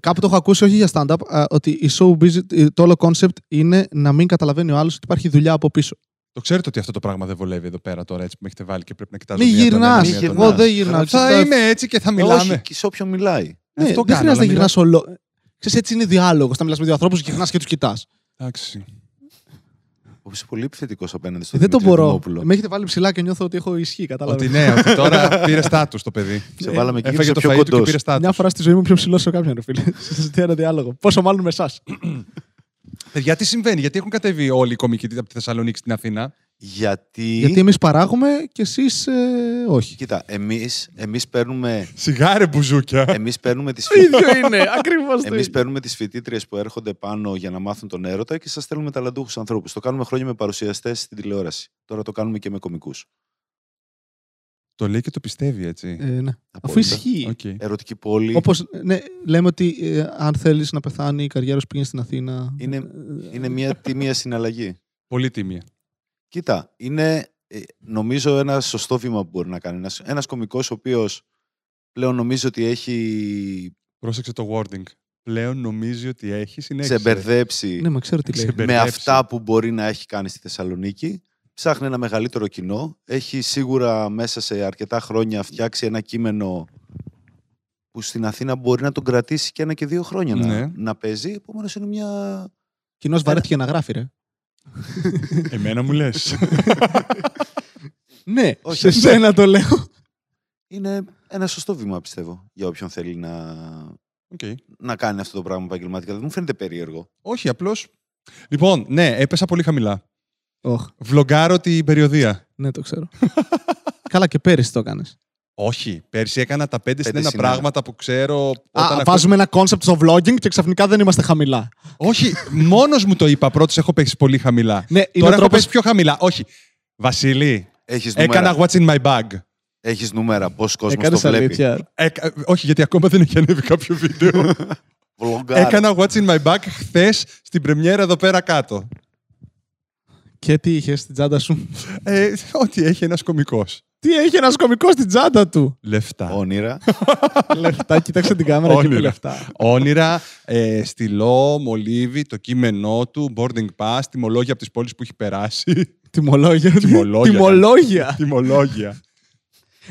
Speaker 2: Κάπου το έχω ακούσει, όχι για stand-up, α, ότι η showbiz, ε, το όλο concept είναι να μην καταλαβαίνει ο άλλος ότι υπάρχει δουλειά από πίσω.
Speaker 3: Το ξέρετε ότι αυτό το πράγμα δεν βολεύει εδώ πέρα τώρα έτσι που με έχετε βάλει και πρέπει να κοιτάζω.
Speaker 2: Μην
Speaker 3: μία τον ένα,
Speaker 2: γυρνάς.
Speaker 3: μία
Speaker 1: Μην
Speaker 3: τον
Speaker 1: γυρνάς.
Speaker 2: Εγώ
Speaker 3: άλλο.
Speaker 2: δεν γυρνάω.
Speaker 3: Θα
Speaker 2: Ξέρεις,
Speaker 3: είμαι έτσι και θα
Speaker 1: Όχι,
Speaker 3: μιλάμε.
Speaker 1: και σε όποιον μιλάει.
Speaker 2: Ναι,
Speaker 3: Αυτό
Speaker 2: δεν
Speaker 3: κάνω,
Speaker 2: χρειάζεται να
Speaker 3: αλλά
Speaker 2: γυρνάς όλο. Ξέρεις, έτσι είναι διάλογος. Θα μιλάς με δύο ανθρώπους, γυρνάς και τους κοιτάς.
Speaker 3: Εντάξει.
Speaker 1: Είσαι πολύ επιθετικός απέναντι στον
Speaker 2: Δεν το
Speaker 1: Δημήτρη
Speaker 2: μπορώ.
Speaker 1: Δημόπουλο.
Speaker 2: Με έχετε βάλει ψηλά και νιώθω ότι έχω ισχύ. Κατάλαβες.
Speaker 3: Ότι ναι, ότι τώρα πήρε στάτους το παιδί.
Speaker 1: Σε βάλαμε εκεί και
Speaker 3: Έφαγε
Speaker 1: είσαι
Speaker 3: το
Speaker 1: πιο
Speaker 3: φαΐ του και
Speaker 1: κοντός.
Speaker 3: πήρε στάτους.
Speaker 2: Μια φορά στη ζωή μου πιο ψηλός σε κάποιον, ρε φίλε. (laughs) Συζητάει ένα διάλογο. Πόσο μάλλον με εσάς. (clears throat)
Speaker 3: Παιδιά, τι συμβαίνει, γιατί έχουν κατέβει όλοι οι κομικοί από τη Θεσσαλονίκη στην Αθήνα;
Speaker 1: Γιατί...
Speaker 2: Γιατί εμείς παράγουμε και εσείς όχι.
Speaker 1: Κοίτα, εμείς, εμείς παίρνουμε,
Speaker 3: Σιγά ρε μπουζούκια.
Speaker 1: εμείς παίρνουμε τις
Speaker 2: Το ίδιο είναι. Ακριβώς το
Speaker 1: Εμείς
Speaker 2: ίδιο.
Speaker 1: παίρνουμε τις φοιτήτριες που έρχονται πάνω για να μάθουν τον έρωτα και σας στέλνουμε ταλαντούχους ανθρώπους. Το κάνουμε χρόνια με παρουσιαστές στην τηλεόραση. Τώρα το κάνουμε και με κωμικούς.
Speaker 3: Το λέει και το πιστεύει έτσι.
Speaker 2: Ε, ναι. Αφού ισχύει.
Speaker 3: Οκ.
Speaker 1: Ερωτική πόλη.
Speaker 2: Όπως ναι, λέμε ότι ε, αν θέλεις να πεθάνει η καριέρα σου πήγαινε στην Αθήνα.
Speaker 1: Είναι-
Speaker 2: ε,
Speaker 1: Είναι μια τίμια συναλλαγή.
Speaker 3: Πολύ τίμια.
Speaker 1: Κοίτα, είναι ε, νομίζω ένα σωστό βήμα που μπορεί να κάνει. Ένας, ένας κομικός ο οποίος πλέον νομίζω ότι έχει
Speaker 3: Πρόσεξε το wording. Πλέον νομίζει ότι έχει συνέχεια.
Speaker 1: ξεμπερδέψει
Speaker 2: Ναι, μα ξέρω τι λέει.
Speaker 3: Ξεμπε-
Speaker 1: με
Speaker 3: μπερδέψει.
Speaker 1: αυτά που μπορεί να έχει κάνει στη Θεσσαλονίκη. Ψάχνει ένα μεγαλύτερο κοινό. Έχει σίγουρα μέσα σε αρκετά χρόνια φτιάξει ένα κείμενο που στην Αθήνα μπορεί να τον κρατήσει και ένα και δύο χρόνια
Speaker 3: Ναι.
Speaker 1: να, να παίζει. Επομένως είναι μια.
Speaker 2: Κοινώς βαρέθηκε να γράφει, ρε. (laughs)
Speaker 3: Εμένα μου λες.
Speaker 2: Ναι,
Speaker 1: Όχι,
Speaker 2: σε
Speaker 1: όχι.
Speaker 2: σένα το λέω.
Speaker 1: Είναι ένα σωστό βήμα, πιστεύω, για όποιον θέλει να,
Speaker 3: Οκ.
Speaker 1: να κάνει αυτό το πράγμα επαγγελματικά. Δεν μου φαίνεται περίεργο.
Speaker 3: Όχι, απλώς... Λοιπόν, ναι, έπεσα πολύ χαμηλά.
Speaker 2: Όχ,
Speaker 3: Vlogάρω την περιοδεία.
Speaker 2: ναι, το ξέρω. (laughs) Καλά, και πέρυσι το έκανες.
Speaker 3: Όχι, πέρσι έκανα τα πέντε συν
Speaker 1: Πέντε
Speaker 3: ένα
Speaker 1: συν ένα.
Speaker 3: πράγματα που ξέρω.
Speaker 2: Α,
Speaker 3: Όταν αυτό-
Speaker 2: βάζουμε ένα concept στο vlogging και ξαφνικά δεν είμαστε χαμηλά.
Speaker 3: Όχι, μόνος μου το είπα. Πρώτος έχω πέσει πολύ χαμηλά.
Speaker 2: Ναι, είναι
Speaker 3: Τώρα
Speaker 2: ο
Speaker 3: έχω
Speaker 2: τρόπος...
Speaker 3: πέσει πιο χαμηλά. Όχι. Βασίλη,
Speaker 1: Έχεις νούμερα,
Speaker 3: έκανα what's in my bag.
Speaker 1: έχεις νούμερα πόσος κόσμος το
Speaker 2: Έκανες
Speaker 1: βλέπει.
Speaker 2: αλήθεια.
Speaker 3: Έκα- όχι, γιατί ακόμα δεν έχει ανέβει κάποιο βίντεο. (laughs)
Speaker 1: Vlogάρα.
Speaker 3: έκανα what's in my bag χθες στην πρεμιέρα εδώ πέρα κάτω.
Speaker 2: Και τι είχες στην τσάντα σου;
Speaker 3: Ε, ό,τι έχει ένας κωμικός.
Speaker 2: τι έχει ένας κωμικός στην τσάντα του;
Speaker 3: Λεφτά.
Speaker 1: Όνειρα. (laughs)
Speaker 2: λεφτά, κοίταξε την κάμερα και είπε
Speaker 3: Όνειρα.
Speaker 2: λεφτά.
Speaker 3: Όνειρα, ε, στυλό, μολύβι, το κείμενό του, boarding pass, τιμολόγια από τις πόλεις που έχει περάσει.
Speaker 2: Τιμολόγια.
Speaker 3: Τιμολόγια.
Speaker 2: Τιμολόγια.
Speaker 3: Τιμολόγια.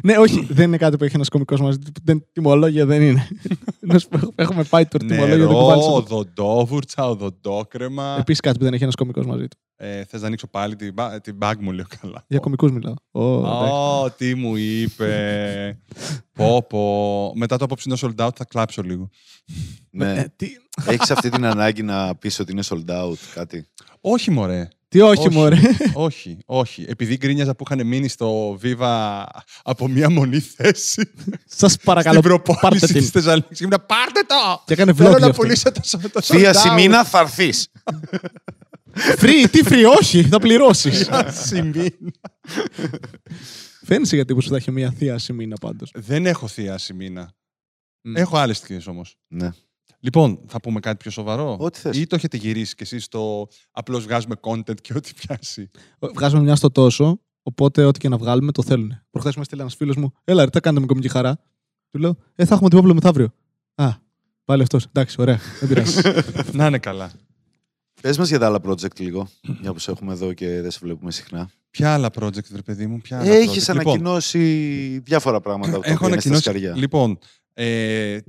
Speaker 2: ναι, όχι, δεν είναι κάτι που έχει ένας κωμικός μαζί του. Δεν- Τιμολόγια δεν είναι. Να σου πω, Έχουμε πάει το τιμολόγια δεν
Speaker 3: Νερό,
Speaker 2: κουβάλισε.
Speaker 3: οδοντόβουρτσα, οδοντόκρεμα.
Speaker 2: Επίσης κάτι που δεν έχει ένας κωμικός μαζί του.
Speaker 3: Ε, θες να ανοίξω πάλι την, μπα- την bag μου, λέω καλά.
Speaker 2: Για κωμικού μιλάω. Ω, εντάξει.
Speaker 3: Ω, τι μου είπε. (laughs) πω, πω. Μετά το απόψινό sold out θα κλάψω λίγο.
Speaker 1: ναι.
Speaker 2: Ε, τι,
Speaker 1: Έχεις αυτή την ανάγκη να πεις ότι είναι sold out κάτι;
Speaker 3: όχι, μωρέ.
Speaker 2: τι όχι, μωρέ. (laughs)
Speaker 3: όχι, όχι. Επειδή γκρίνιαζα που είχαν μείνει στο Viva από μία μονή θέση
Speaker 2: Σας (laughs) παρακαλώ,
Speaker 3: στην προπόνηση
Speaker 2: πάρτε
Speaker 3: της
Speaker 2: την.
Speaker 3: Θεσσαλονίκης. Ήμουν πάρτε το!
Speaker 2: Και έκανε
Speaker 3: Θέλω
Speaker 2: vlog γι'
Speaker 3: να
Speaker 2: αυτό.
Speaker 3: πουλήσω το, το sold
Speaker 1: Θεία
Speaker 3: out.
Speaker 1: Σιμίνα θα έρθεις.
Speaker 2: Free, τι free, όχι, θα πληρώσεις.
Speaker 3: Θεία Σιμίνα.
Speaker 2: Φαίνεσαι γιατί που σου θα έχει μια θεία σημείνα πάντως.
Speaker 3: Δεν έχω θεία Σιμίνα.
Speaker 2: Μμ.
Speaker 3: Έχω άλλες θείες όμως.
Speaker 1: ναι.
Speaker 3: Λοιπόν, θα πούμε κάτι πιο σοβαρό;
Speaker 1: Ό,τι θες.
Speaker 3: Ή το έχετε γυρίσει κι εσείς στο απλώς βγάζουμε content και ό,τι πιάσει;
Speaker 2: Βγάζουμε μια στο τόσο, οπότε ό,τι και να βγάλουμε το θέλουν. Προχθές με στείλε ένας φίλος μου, Έλα, ρε, τι κάνετε με κομική χαρά. Του λέω, Ε, θα έχουμε την Παύλο μεθαύριο. Α, πάλι αυτός. Εντάξει, ωραία, δεν πειράζει. (laughs)
Speaker 3: να είναι καλά.
Speaker 1: Πες μας για τα άλλα project λίγο, για που σε έχουμε εδώ και δεν σε βλέπουμε συχνά.
Speaker 3: Ποια άλλα project, ρε παιδί μου, ποια άλλα
Speaker 1: Έχεις
Speaker 3: project. Λοιπόν,
Speaker 1: ανακοινώσει διάφορα πράγματα που τα
Speaker 3: έχω
Speaker 1: οποία είναι στα
Speaker 3: ανακοινώσει.
Speaker 1: σκαριά.
Speaker 3: Λοιπόν, ε,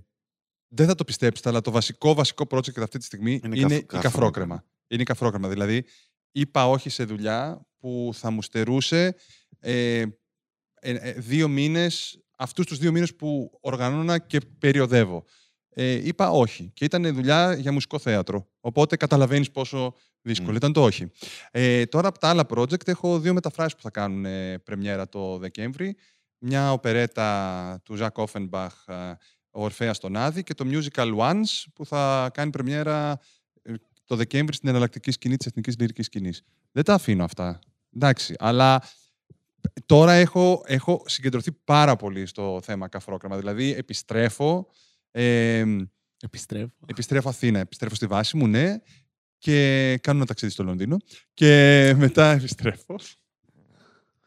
Speaker 3: δεν θα το πιστέψετε, αλλά το βασικό, βασικό project αυτή τη στιγμή
Speaker 1: Είναι
Speaker 3: είναι,
Speaker 1: καφ-
Speaker 3: η
Speaker 1: καφρόκρεμα.
Speaker 3: καφρόκρεμα. Είναι η καφρόκρεμα. Δηλαδή, είπα όχι σε δουλειά που θα μου στερούσε ε, ε, ε, δύο μήνες, αυτούς τους δύο μήνες που οργανώνα και περιοδεύω. Ε, είπα όχι. Και ήταν δουλειά για μουσικό θέατρο. Οπότε καταλαβαίνεις πόσο δύσκολο
Speaker 1: Μμ.
Speaker 3: ήταν το όχι. Ε, τώρα από τα άλλα project έχω δύο μεταφράσεις που θα κάνουν ε, πρεμιέρα το Δεκέμβρη. Μια οπερέτα του Ζακ Όφενμπαχ, ε, ο Ορφέας στον Άδη και το musical Once που θα κάνει πρεμιέρα ε, το Δεκέμβρη στην εναλλακτική σκηνή της Εθνικής Λυρικής Σκηνής. Δεν τα αφήνω αυτά. Εντάξει, αλλά τώρα έχω, έχω συγκεντρωθεί πάρα πολύ στο θέμα καφρόκραμα. Δηλαδή επιστρέφω, ε,
Speaker 2: Επιστρέφω.
Speaker 3: επιστρέφω Αθήνα, επιστρέφω στη βάση μου, ναι, και κάνω ένα ταξίδι στο Λονδίνο και μετά (laughs) επιστρέφω.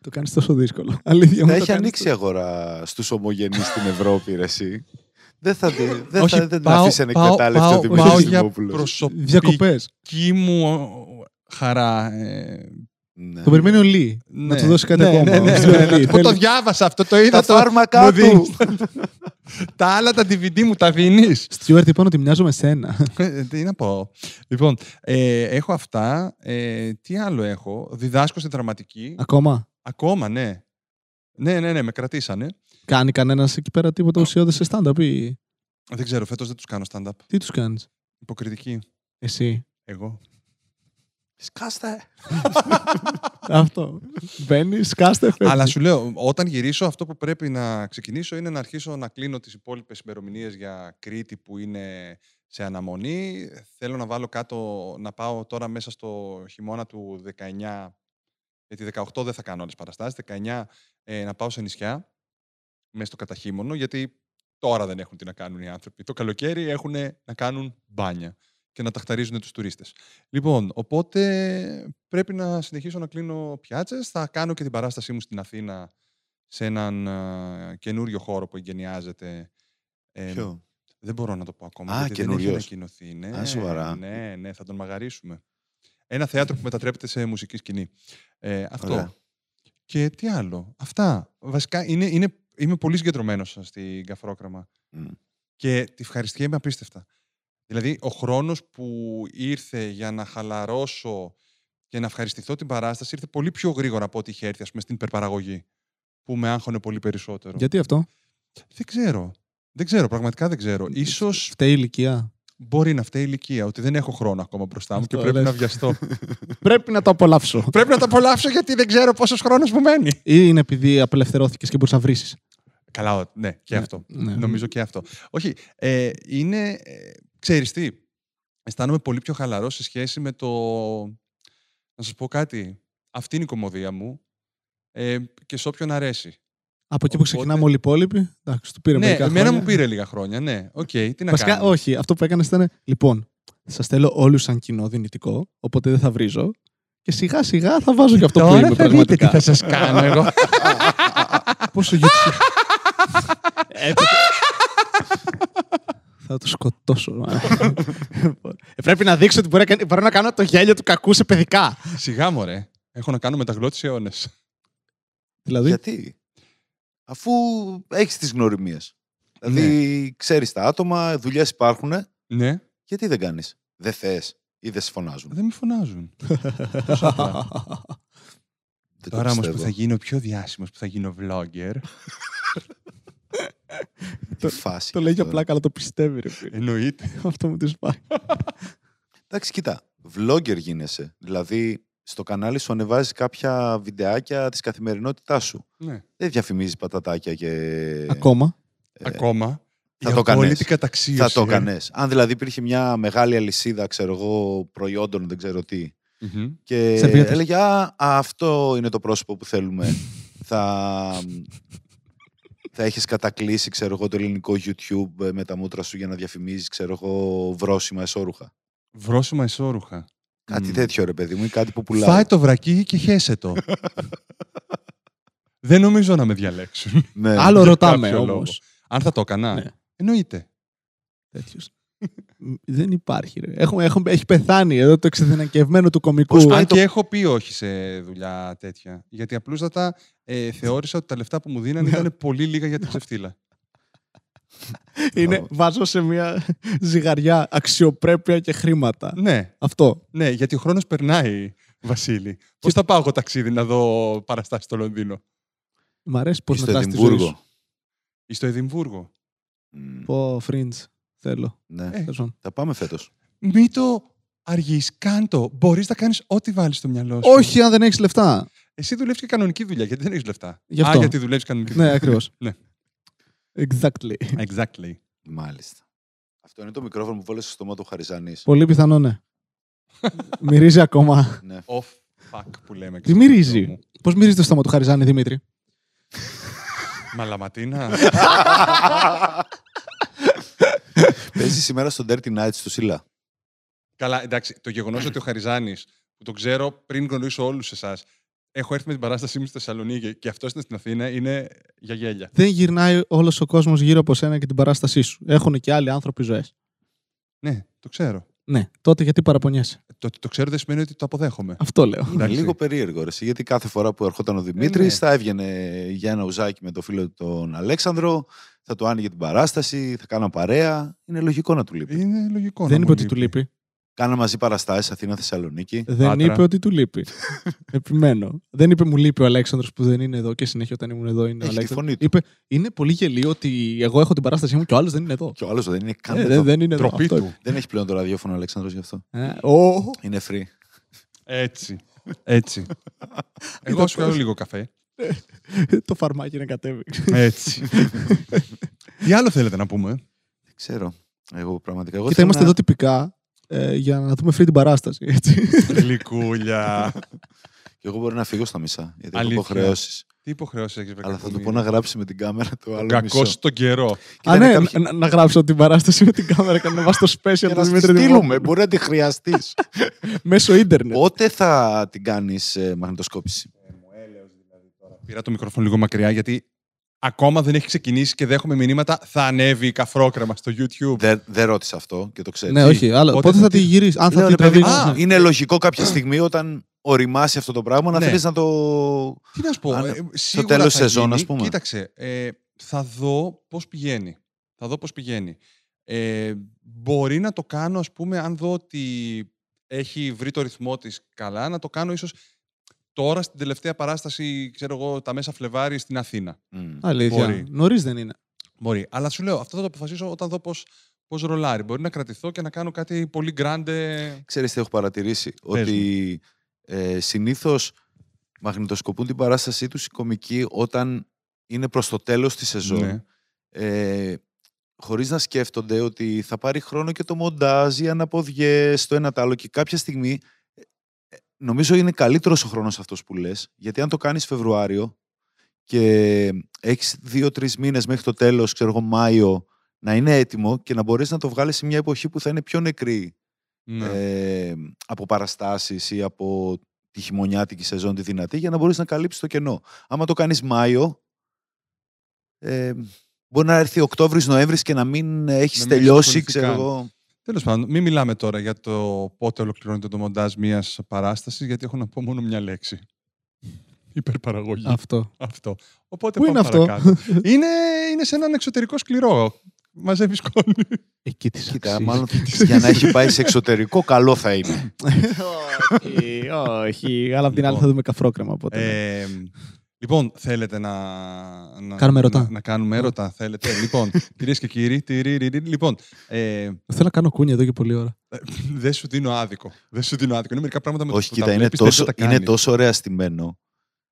Speaker 2: Το κάνεις τόσο δύσκολο. Αλήθεια μου.
Speaker 1: Θα
Speaker 2: το
Speaker 1: έχει
Speaker 2: κάνεις
Speaker 1: ανοίξει η αγορά στους ομογενείς στην Ευρώπη, ρε εσύ. Δεν θα, τη- δεν
Speaker 3: Όχι,
Speaker 1: θα δεν την
Speaker 3: πάω-
Speaker 1: αφήσει
Speaker 3: πάω-
Speaker 1: ανεκμετάλλευτο
Speaker 3: πάω-
Speaker 1: ο Δημήτρης
Speaker 3: πάω για
Speaker 1: Δημόπουλος.
Speaker 3: προσωπική
Speaker 2: Διακοπές.
Speaker 3: μου ε, χαρά. ε,
Speaker 1: Ναι.
Speaker 2: Το περιμένει ο Λί. Να
Speaker 3: ναι.
Speaker 2: του δώσει κάτι
Speaker 3: Ναι,
Speaker 2: ακόμα.
Speaker 3: ναι, ναι,
Speaker 2: Στείλε
Speaker 3: ναι,
Speaker 2: ο Λί.
Speaker 3: Πού το
Speaker 2: Θέλει-
Speaker 3: διάβασα αυτό, το είδα.
Speaker 1: Τα
Speaker 3: το-
Speaker 1: φάρμακά
Speaker 3: μου
Speaker 1: του.
Speaker 3: δίνεις. (laughs) Τα άλλα τα DVD μου τα δίνεις.
Speaker 2: Στιούαρτ είπαν ότι μοιάζω με σένα.
Speaker 3: Ε, Τι να πω. Λοιπόν, ε, έχω αυτά. Ε, τι άλλο έχω; Διδάσκω στη δραματική.
Speaker 2: Ακόμα;
Speaker 3: Ακόμα, ναι. Ναι, ναι, ναι, με κρατήσανε.
Speaker 2: Κάνει κανένας εκεί πέρα τίποτα ουσιώδες σε stand-up ή
Speaker 3: Δεν ξέρω, φέτος δεν τους κάνω stand-up.
Speaker 2: τι τους κάνεις;
Speaker 3: Υποκριτική.
Speaker 2: Εσύ.
Speaker 3: Εγώ.
Speaker 1: Σκάστε.
Speaker 2: Αυτό. Μπαίνει, σκάστε, φεύγει.
Speaker 3: Αλλά σου λέω, όταν γυρίσω, αυτό που πρέπει να ξεκινήσω είναι να αρχίσω να κλείνω τις υπόλοιπες ημερομηνίες για Κρήτη που είναι σε αναμονή. Θέλω να βάλω κάτω, να πάω τώρα μέσα στο χειμώνα του 19, γιατί 18 δεν θα κάνω άλλες παραστάσεις, 19 ε, να πάω σε νησιά, μέσα στο καταχύμωνο, γιατί τώρα δεν έχουν τι να κάνουν οι άνθρωποι. Το καλοκαίρι έχουν να κάνουν μπάνια και να ταχταρίζουν τους τουρίστες. Λοιπόν, οπότε πρέπει να συνεχίσω να κλείνω πιάτσες. Θα κάνω και την παράστασή μου στην Αθήνα σε έναν α, καινούριο χώρο που εγκαινιάζεται. Ε,
Speaker 1: Ποιο;
Speaker 3: δεν μπορώ να το πω ακόμα.
Speaker 1: Α,
Speaker 3: γιατί δεν έχει
Speaker 1: καινούριος.
Speaker 3: ανακοινωθεί. Ναι,
Speaker 1: Α, σοβαρά.
Speaker 3: Ναι, ναι, θα τον μαγαρίσουμε. Ένα θέατρο που μετατρέπεται σε μουσική σκηνή. Ε, αυτό.
Speaker 1: Ωραία.
Speaker 3: Και τι άλλο. Αυτά. Βασικά είναι, είναι, είμαι πολύ συγκεντρωμένος στην καφρόκραμα.
Speaker 1: Μμ.
Speaker 3: Και τη ευχαριστιέμαι απίστευτα. Δηλαδή, ο χρόνος που ήρθε για να χαλαρώσω και να ευχαριστηθώ την παράσταση ήρθε πολύ πιο γρήγορα από ό,τι είχε έρθει ας πούμε, στην υπερπαραγωγή. Που με άγχωνε πολύ περισσότερο.
Speaker 2: Γιατί αυτό;
Speaker 3: Δεν ξέρω. Δεν ξέρω, πραγματικά δεν ξέρω. Ίσως
Speaker 2: Φταίει η ηλικία;
Speaker 3: μπορεί να φταίει η ηλικία, ότι δεν έχω χρόνο ακόμα μπροστά μου
Speaker 2: Αυτό
Speaker 3: και πρέπει
Speaker 2: λες.
Speaker 3: να βιαστώ. (laughs)
Speaker 2: Πρέπει να το απολαύσω.
Speaker 3: πρέπει να το απολαύσω γιατί δεν ξέρω πόσος χρόνος μου μένει.
Speaker 2: Ή είναι επειδή απελευθερώθηκες και μπορείς να βρεις.
Speaker 3: Καλά, ο- ναι, και
Speaker 2: Ναι,
Speaker 3: αυτό.
Speaker 2: ναι.
Speaker 3: Νομίζω και αυτό. Όχι, ε, είναι. Ε, ξέρεις τι, αισθάνομαι πολύ πιο χαλαρό σε σχέση με το. Να σας πω κάτι. Αυτή είναι η κομμωδία μου ε, και σε όποιον αρέσει.
Speaker 2: Από εκεί που
Speaker 3: Οπότε-
Speaker 2: ξεκινάμε όλοι οι υπόλοιποι. Εντάξει, του πήρε
Speaker 3: ναι,
Speaker 2: μερικά
Speaker 3: εμένα
Speaker 2: χρόνια.
Speaker 3: μου πήρε λίγα χρόνια, ναι. Οκ, τι να
Speaker 2: Βασικά,
Speaker 3: κάνω.
Speaker 2: όχι. Αυτό που έκανες ήταν. Λοιπόν, σας θέλω όλους σαν κοινό δυνητικό, οπότε δεν θα βρίζω. Και σιγά σιγά θα βάζω και αυτό που
Speaker 3: Τώρα
Speaker 2: είμαι
Speaker 3: θα δείτε
Speaker 2: πραγματικά.
Speaker 3: τι θα σας κάνω εγώ.
Speaker 2: Πόσο YouTube. (laughs) (laughs) Έπρεπε- θα το σκοτώσω. ε, πρέπει να δείξω ότι μπορεί να, κάνει- μπορώ να κάνω το γέλιο του κακού σε παιδικά.
Speaker 3: Σιγά μωρέ. Έχω να κάνω μεταγλώττιση αιώνες.
Speaker 2: Δηλαδή,
Speaker 1: Γιατί; Αφού έχεις τις γνωριμίες. Δηλαδή, ξέρεις τα άτομα, δουλειές υπάρχουν.
Speaker 3: Ναι,
Speaker 1: Γιατί δεν κάνεις; Δεν θες ή δεν σε φωνάζουν;
Speaker 3: δεν με φωνάζουν.
Speaker 1: Δεν το
Speaker 3: Τώρα όμω που
Speaker 1: πιστεύω.
Speaker 3: θα γίνω πιο διάσημος, που θα γίνω vlogger. (laughs) (laughs)
Speaker 1: Τι φάση
Speaker 2: το λέει για
Speaker 1: τώρα.
Speaker 2: πλάκα, αλλά το πιστεύει, ρε φίλε.
Speaker 3: Εννοείται. (laughs)
Speaker 2: Αυτό μου της σπάει. (laughs)
Speaker 1: Εντάξει, κοίτα. Vlogger γίνεσαι. Δηλαδή, στο κανάλι σου ανεβάζεις κάποια βιντεάκια της καθημερινότητάς σου.
Speaker 3: Ναι.
Speaker 1: Δεν διαφημίζεις πατατάκια και...
Speaker 2: Ακόμα.
Speaker 1: ε,
Speaker 3: Ακόμα.
Speaker 1: θα
Speaker 3: η
Speaker 1: το κάνεις.
Speaker 3: απόλυτη καταξίωση.
Speaker 1: θα το
Speaker 3: ε.
Speaker 1: έκανε. Αν δηλαδή υπήρχε μια μεγάλη αλυσίδα, ξέρω εγώ, προϊόντων, δεν ξέρω τι,
Speaker 3: Μμμ.
Speaker 1: και
Speaker 2: Σερβιέτες.
Speaker 1: έλεγε Α, αυτό είναι το πρόσωπο που θέλουμε. θα, θα έχεις κατακλείσει, ξέρω εγώ, το ελληνικό YouTube ε, με τα μούτρα σου για να διαφημίζεις, ξέρω εγώ, βρόσιμα εσώρουχα.
Speaker 3: Βρόσιμα ισόρουχα.
Speaker 1: Κάτι
Speaker 3: Μμ.
Speaker 1: τέτοιο, ρε παιδί μου, ή κάτι που πουλάει.
Speaker 3: Φάει το βρακί και χέσε το. (laughs) Δεν νομίζω να με διαλέξουν.
Speaker 1: Ναι.
Speaker 2: Άλλο
Speaker 3: για
Speaker 2: ρωτάμε
Speaker 3: κάποιο
Speaker 2: όμως.
Speaker 3: λόγο. Αν θα το έκανα,
Speaker 2: Ναι.
Speaker 3: εννοείται.
Speaker 2: Δεν υπάρχει. Ρε. Έχουμε, έχουμε, έχει πεθάνει εδώ το εξειδανικευμένο του κομικού.
Speaker 1: Πώς πάει
Speaker 3: Αν
Speaker 1: το-
Speaker 3: και έχω πει όχι σε δουλειά τέτοια. Γιατί απλούστατα ε, θεώρησα ότι τα λεφτά που μου δίνανε ήταν πολύ λίγα για την ξεφτύλα. (laughs)
Speaker 2: Είναι,
Speaker 1: Μπράβο.
Speaker 2: βάζω σε μια ζυγαριά αξιοπρέπεια και χρήματα.
Speaker 3: ναι,
Speaker 2: Αυτό.
Speaker 3: ναι, γιατί ο χρόνος περνάει, Βασίλη. Πώς θα πάω εγώ ταξίδι να δω παραστάσεις στο Λονδίνο;
Speaker 2: Μ' αρέσει πώς
Speaker 1: Ή στο
Speaker 2: μετράς τη ζωή σου.
Speaker 1: Εδιμβούργο.
Speaker 3: ή στο Εδιμβούργο.
Speaker 1: Μμ,
Speaker 2: Πω, fringe. Θέλω.
Speaker 1: Ναι.
Speaker 3: Ε.
Speaker 2: Τέλος πάντων.
Speaker 1: Θα πάμε φέτος.
Speaker 3: Μη το αργείς, κάντο. Μπορείς να κάνεις ό,τι βάλεις στο μυαλό σου.
Speaker 2: Όχι, αν δεν έχεις λεφτά.
Speaker 3: Εσύ δουλεύεις και κανονική δουλειά, γιατί δεν έχεις λεφτά.
Speaker 2: Γι'
Speaker 3: Α,
Speaker 2: αυτό.
Speaker 3: γιατί δουλεύεις κανονική
Speaker 2: ναι,
Speaker 3: δουλειά.
Speaker 2: ακριβώς.
Speaker 3: Ναι.
Speaker 2: Exactly.
Speaker 3: Exactly.
Speaker 1: Μάλιστα. Αυτό είναι το μικρόφωνο που βάλες στο στόμα του Χαριζανής.
Speaker 2: Πολύ πιθανό, ναι. μυρίζει ακόμα.
Speaker 1: ναι.
Speaker 3: Off fuck που λέμε. και
Speaker 2: Τι
Speaker 3: στο
Speaker 2: μυρίζει;
Speaker 3: μυαλό μου.
Speaker 2: Πώς μυρίζει το στόμα του Χαριζάνη, Δημήτρη;
Speaker 3: Μαλαματίνα. (laughs) (laughs)
Speaker 1: Παίζεις σήμερα στο Dirty Nights του Σίλα;
Speaker 3: Καλά, εντάξει, το γεγονός ότι ο Χαριζάνης, που το ξέρω πριν γνωρίσω όλους εσάς, έχω έρθει με την παράστασή μου στη Θεσσαλονίκη και αυτό είναι στην Αθήνα, είναι για γέλια.
Speaker 2: Δεν γυρνάει όλος ο κόσμος γύρω από σένα και την παράστασή σου. Έχουν και άλλοι άνθρωποι ζωές.
Speaker 3: Ναι, το ξέρω.
Speaker 2: Ναι, τότε γιατί παραπονιέσαι;
Speaker 3: Το ότι το ξέρω δεν σημαίνει ότι το αποδέχομαι.
Speaker 2: Αυτό λέω.
Speaker 1: Είναι
Speaker 3: Εντάξει.
Speaker 1: λίγο περίεργο, ρε, εσύ, γιατί κάθε φορά που ερχόταν ο Δημήτρης
Speaker 3: ναι.
Speaker 1: θα έβγαινε για ένα ουζάκι με το φίλο του τον Αλέξανδρο, θα του άνοιγε την παράσταση, θα κάναν παρέα. Είναι λογικό να του λείπει.
Speaker 3: Είναι λογικό.
Speaker 2: Δεν
Speaker 3: να
Speaker 2: είπε
Speaker 3: μου
Speaker 2: ότι του λείπει.
Speaker 1: Κάναν μαζί παραστάσεις Αθήνα-Θεσσαλονίκη.
Speaker 2: Δεν
Speaker 3: Πάτρα.
Speaker 2: είπε ότι του λείπει. (laughs) Επιμένω. Δεν είπε μου λείπει ο Αλέξανδρος που δεν είναι εδώ και συνέχεια όταν ήμουν εδώ είναι ο
Speaker 1: Έχει τη
Speaker 2: Αλέξανδρος.
Speaker 1: φωνή του.
Speaker 2: Είπε είναι πολύ γελίο ότι εγώ έχω την παράστασή μου και ο άλλος δεν είναι εδώ.
Speaker 1: Και ο άλλος δεν είναι καν
Speaker 2: Ε,
Speaker 1: εδώ.
Speaker 2: δεν, δεν είναι εδώ.
Speaker 3: Τροπή
Speaker 2: Αυτό
Speaker 3: του.
Speaker 1: Δεν έχει πλέον το ραδιόφωνο ο Αλέξανδρος γι' αυτό.
Speaker 2: είπε. Ε, ω,
Speaker 1: Είναι free.
Speaker 3: Έτσι. Έτσι. (laughs) Εγώ σου κάνω λίγο καφέ. (laughs)
Speaker 2: το φαρμάκι είναι κατέβει.
Speaker 3: Έτσι. Τι άλλο θέλετε να πούμε;
Speaker 1: Δεν ξέρω. Εγώ πραγματικά. Εγώ
Speaker 2: Κοίτα,
Speaker 1: θέλω
Speaker 2: είμαστε
Speaker 1: να-
Speaker 2: εδώ τυπικά ε, για να δούμε free την παράσταση. Έτσι.
Speaker 3: Γλυκούλια.
Speaker 1: Και εγώ μπορεί να φύγω στα μισά. Γιατί έχω
Speaker 3: Αλήθεια.
Speaker 1: υποχρεώσεις.
Speaker 3: Τι υποχρεώσεις έχεις
Speaker 1: Αλλά θα του πω να γράψει με την κάμερα το άλλο
Speaker 3: Κακός
Speaker 1: μισό.
Speaker 3: τον καιρό.
Speaker 2: Α,
Speaker 1: Κοίτα,
Speaker 2: ναι,
Speaker 1: είναι κάποιοι-
Speaker 2: να, να γράψω την παράσταση με την κάμερα και να βάζω το special
Speaker 1: Για
Speaker 2: του
Speaker 1: να στη
Speaker 2: Δημήτρη
Speaker 1: στείλουμε.
Speaker 2: Δημόπουλου.
Speaker 1: Μπορεί να τη χρειαστείς. (laughs)
Speaker 2: Μέσω ίντερνετ.
Speaker 1: Πότε θα την κάνεις μαγνητοσκόπηση;
Speaker 3: Πήρα το μικρόφωνο λίγο μακριά γιατί ακόμα δεν έχει ξεκινήσει και δέχομαι μηνύματα. Θα ανέβει η καφρόκρεμα στο YouTube.
Speaker 1: Δεν, δεν ρώτησα αυτό και το ξέρω.
Speaker 2: Ναι, όχι, αλλά
Speaker 3: Πότε
Speaker 2: πότε
Speaker 3: θα
Speaker 2: θα τη
Speaker 3: τη-
Speaker 2: γυρίσεις. Αν θα
Speaker 1: Λέω,
Speaker 2: τη
Speaker 1: ρε παιδί μου,
Speaker 2: τραβήξει.
Speaker 3: Α,
Speaker 1: είναι λογικό κάποια στιγμή όταν οριμάσει αυτό το πράγμα να
Speaker 3: Ναι.
Speaker 1: θέλεις να το.
Speaker 3: Τι να σου πω.
Speaker 1: Αν-
Speaker 3: ε,
Speaker 1: στο
Speaker 3: σίγουρα
Speaker 1: τέλος
Speaker 3: θα
Speaker 1: σεζόν,
Speaker 3: γίνει.
Speaker 1: ας πούμε.
Speaker 3: Κοίταξε. ε, θα δω πώς πηγαίνει. Θα δω πώς πηγαίνει. Ε, μπορεί να το κάνω, ας πούμε, αν δω ότι έχει βρει το ρυθμό της καλά, να το κάνω ίσως τώρα στην τελευταία παράσταση, ξέρω εγώ, τα μέσα Φλεβάρι στην Αθήνα.
Speaker 1: Μμ.
Speaker 2: Αλήθεια.
Speaker 3: Μπορεί.
Speaker 2: Νωρίς δεν είναι.
Speaker 3: Μπορεί. Αλλά σου λέω, αυτό θα το αποφασίσω όταν δω πώς, πώς ρολάρει. Μπορεί να κρατηθώ και να κάνω κάτι πολύ grande.
Speaker 1: Ξέρεις τι έχω παρατηρήσει;
Speaker 3: Πες μου.
Speaker 1: ότι ε, συνήθως μαγνητοσκοπούν την παράστασή τους οι κομικοί όταν είναι προς το τέλος της σεζόν.
Speaker 3: Ναι.
Speaker 1: Ε, χωρίς να σκέφτονται ότι θα πάρει χρόνο και το μοντάζ, οι αναποδιές, το ένα το άλλο και κάποια στιγμή ε, νομίζω είναι καλύτερος ο χρόνος αυτός που λες γιατί αν το κάνεις Φεβρουάριο και έχεις δύο-τρεις μήνες μέχρι το τέλος, ξέρω εγώ Μάιο να είναι έτοιμο και να μπορείς να το βγάλεις σε μια εποχή που θα είναι πιο νεκρή
Speaker 3: Ναι.
Speaker 1: ε, από παραστάσεις ή από τη χειμωνιάτικη σεζόν τη δυνατή για να μπορείς να καλύψεις το κενό. Άμα το κάνεις Μάιο, ε, μπορεί να έρθει Οκτώβρης, Νοέμβρης και να μην έχεις
Speaker 3: μην
Speaker 1: τελειώσει,
Speaker 3: ασχοληθεί
Speaker 1: ξέρω
Speaker 3: καν.
Speaker 1: εγώ.
Speaker 3: Τέλος πάντων, μην μιλάμε τώρα για το πότε ολοκληρώνεται το μοντάζ μιας παράστασης, γιατί έχω να πω μόνο μια λέξη. Υπερπαραγωγή.
Speaker 2: Αυτό.
Speaker 3: αυτό. Οπότε
Speaker 2: Πού
Speaker 3: πάμε
Speaker 2: είναι αυτό;
Speaker 3: παρακάτω. είναι, είναι σε έναν εξωτερικό σκληρό. Μαζεύεις σκόνη.
Speaker 2: Εκεί τη
Speaker 1: Κοίτα, μάλλον για να έχει πάει σε εξωτερικό, καλό θα είναι. (laughs)
Speaker 2: όχι, όχι. Αλλά απ' την άλλη θα δούμε καφρόκρεμα. Οπότε. Ναι.
Speaker 3: Ε, λοιπόν, θέλετε να, να,
Speaker 2: Κάνουμε ερωτά.
Speaker 3: να, να κάνουμε έρωτα. θέλετε. λοιπόν, (laughs) κυρίες και κύριοι, τυρίριρι, λοιπόν, ε,
Speaker 2: Θέλω να κάνω κούνια εδώ και πολλή ώρα.
Speaker 3: δεν σου δίνω άδικο. Δεν σου δίνω άδικο. Είναι μερικά πράγματα με
Speaker 1: Όχι,
Speaker 3: τους που τα
Speaker 1: κοίτα, είναι
Speaker 3: βλέπεις, θέλεις
Speaker 1: τόσο,
Speaker 3: να τα
Speaker 1: είναι
Speaker 3: κάνεις.
Speaker 1: τόσο ωραία στημένο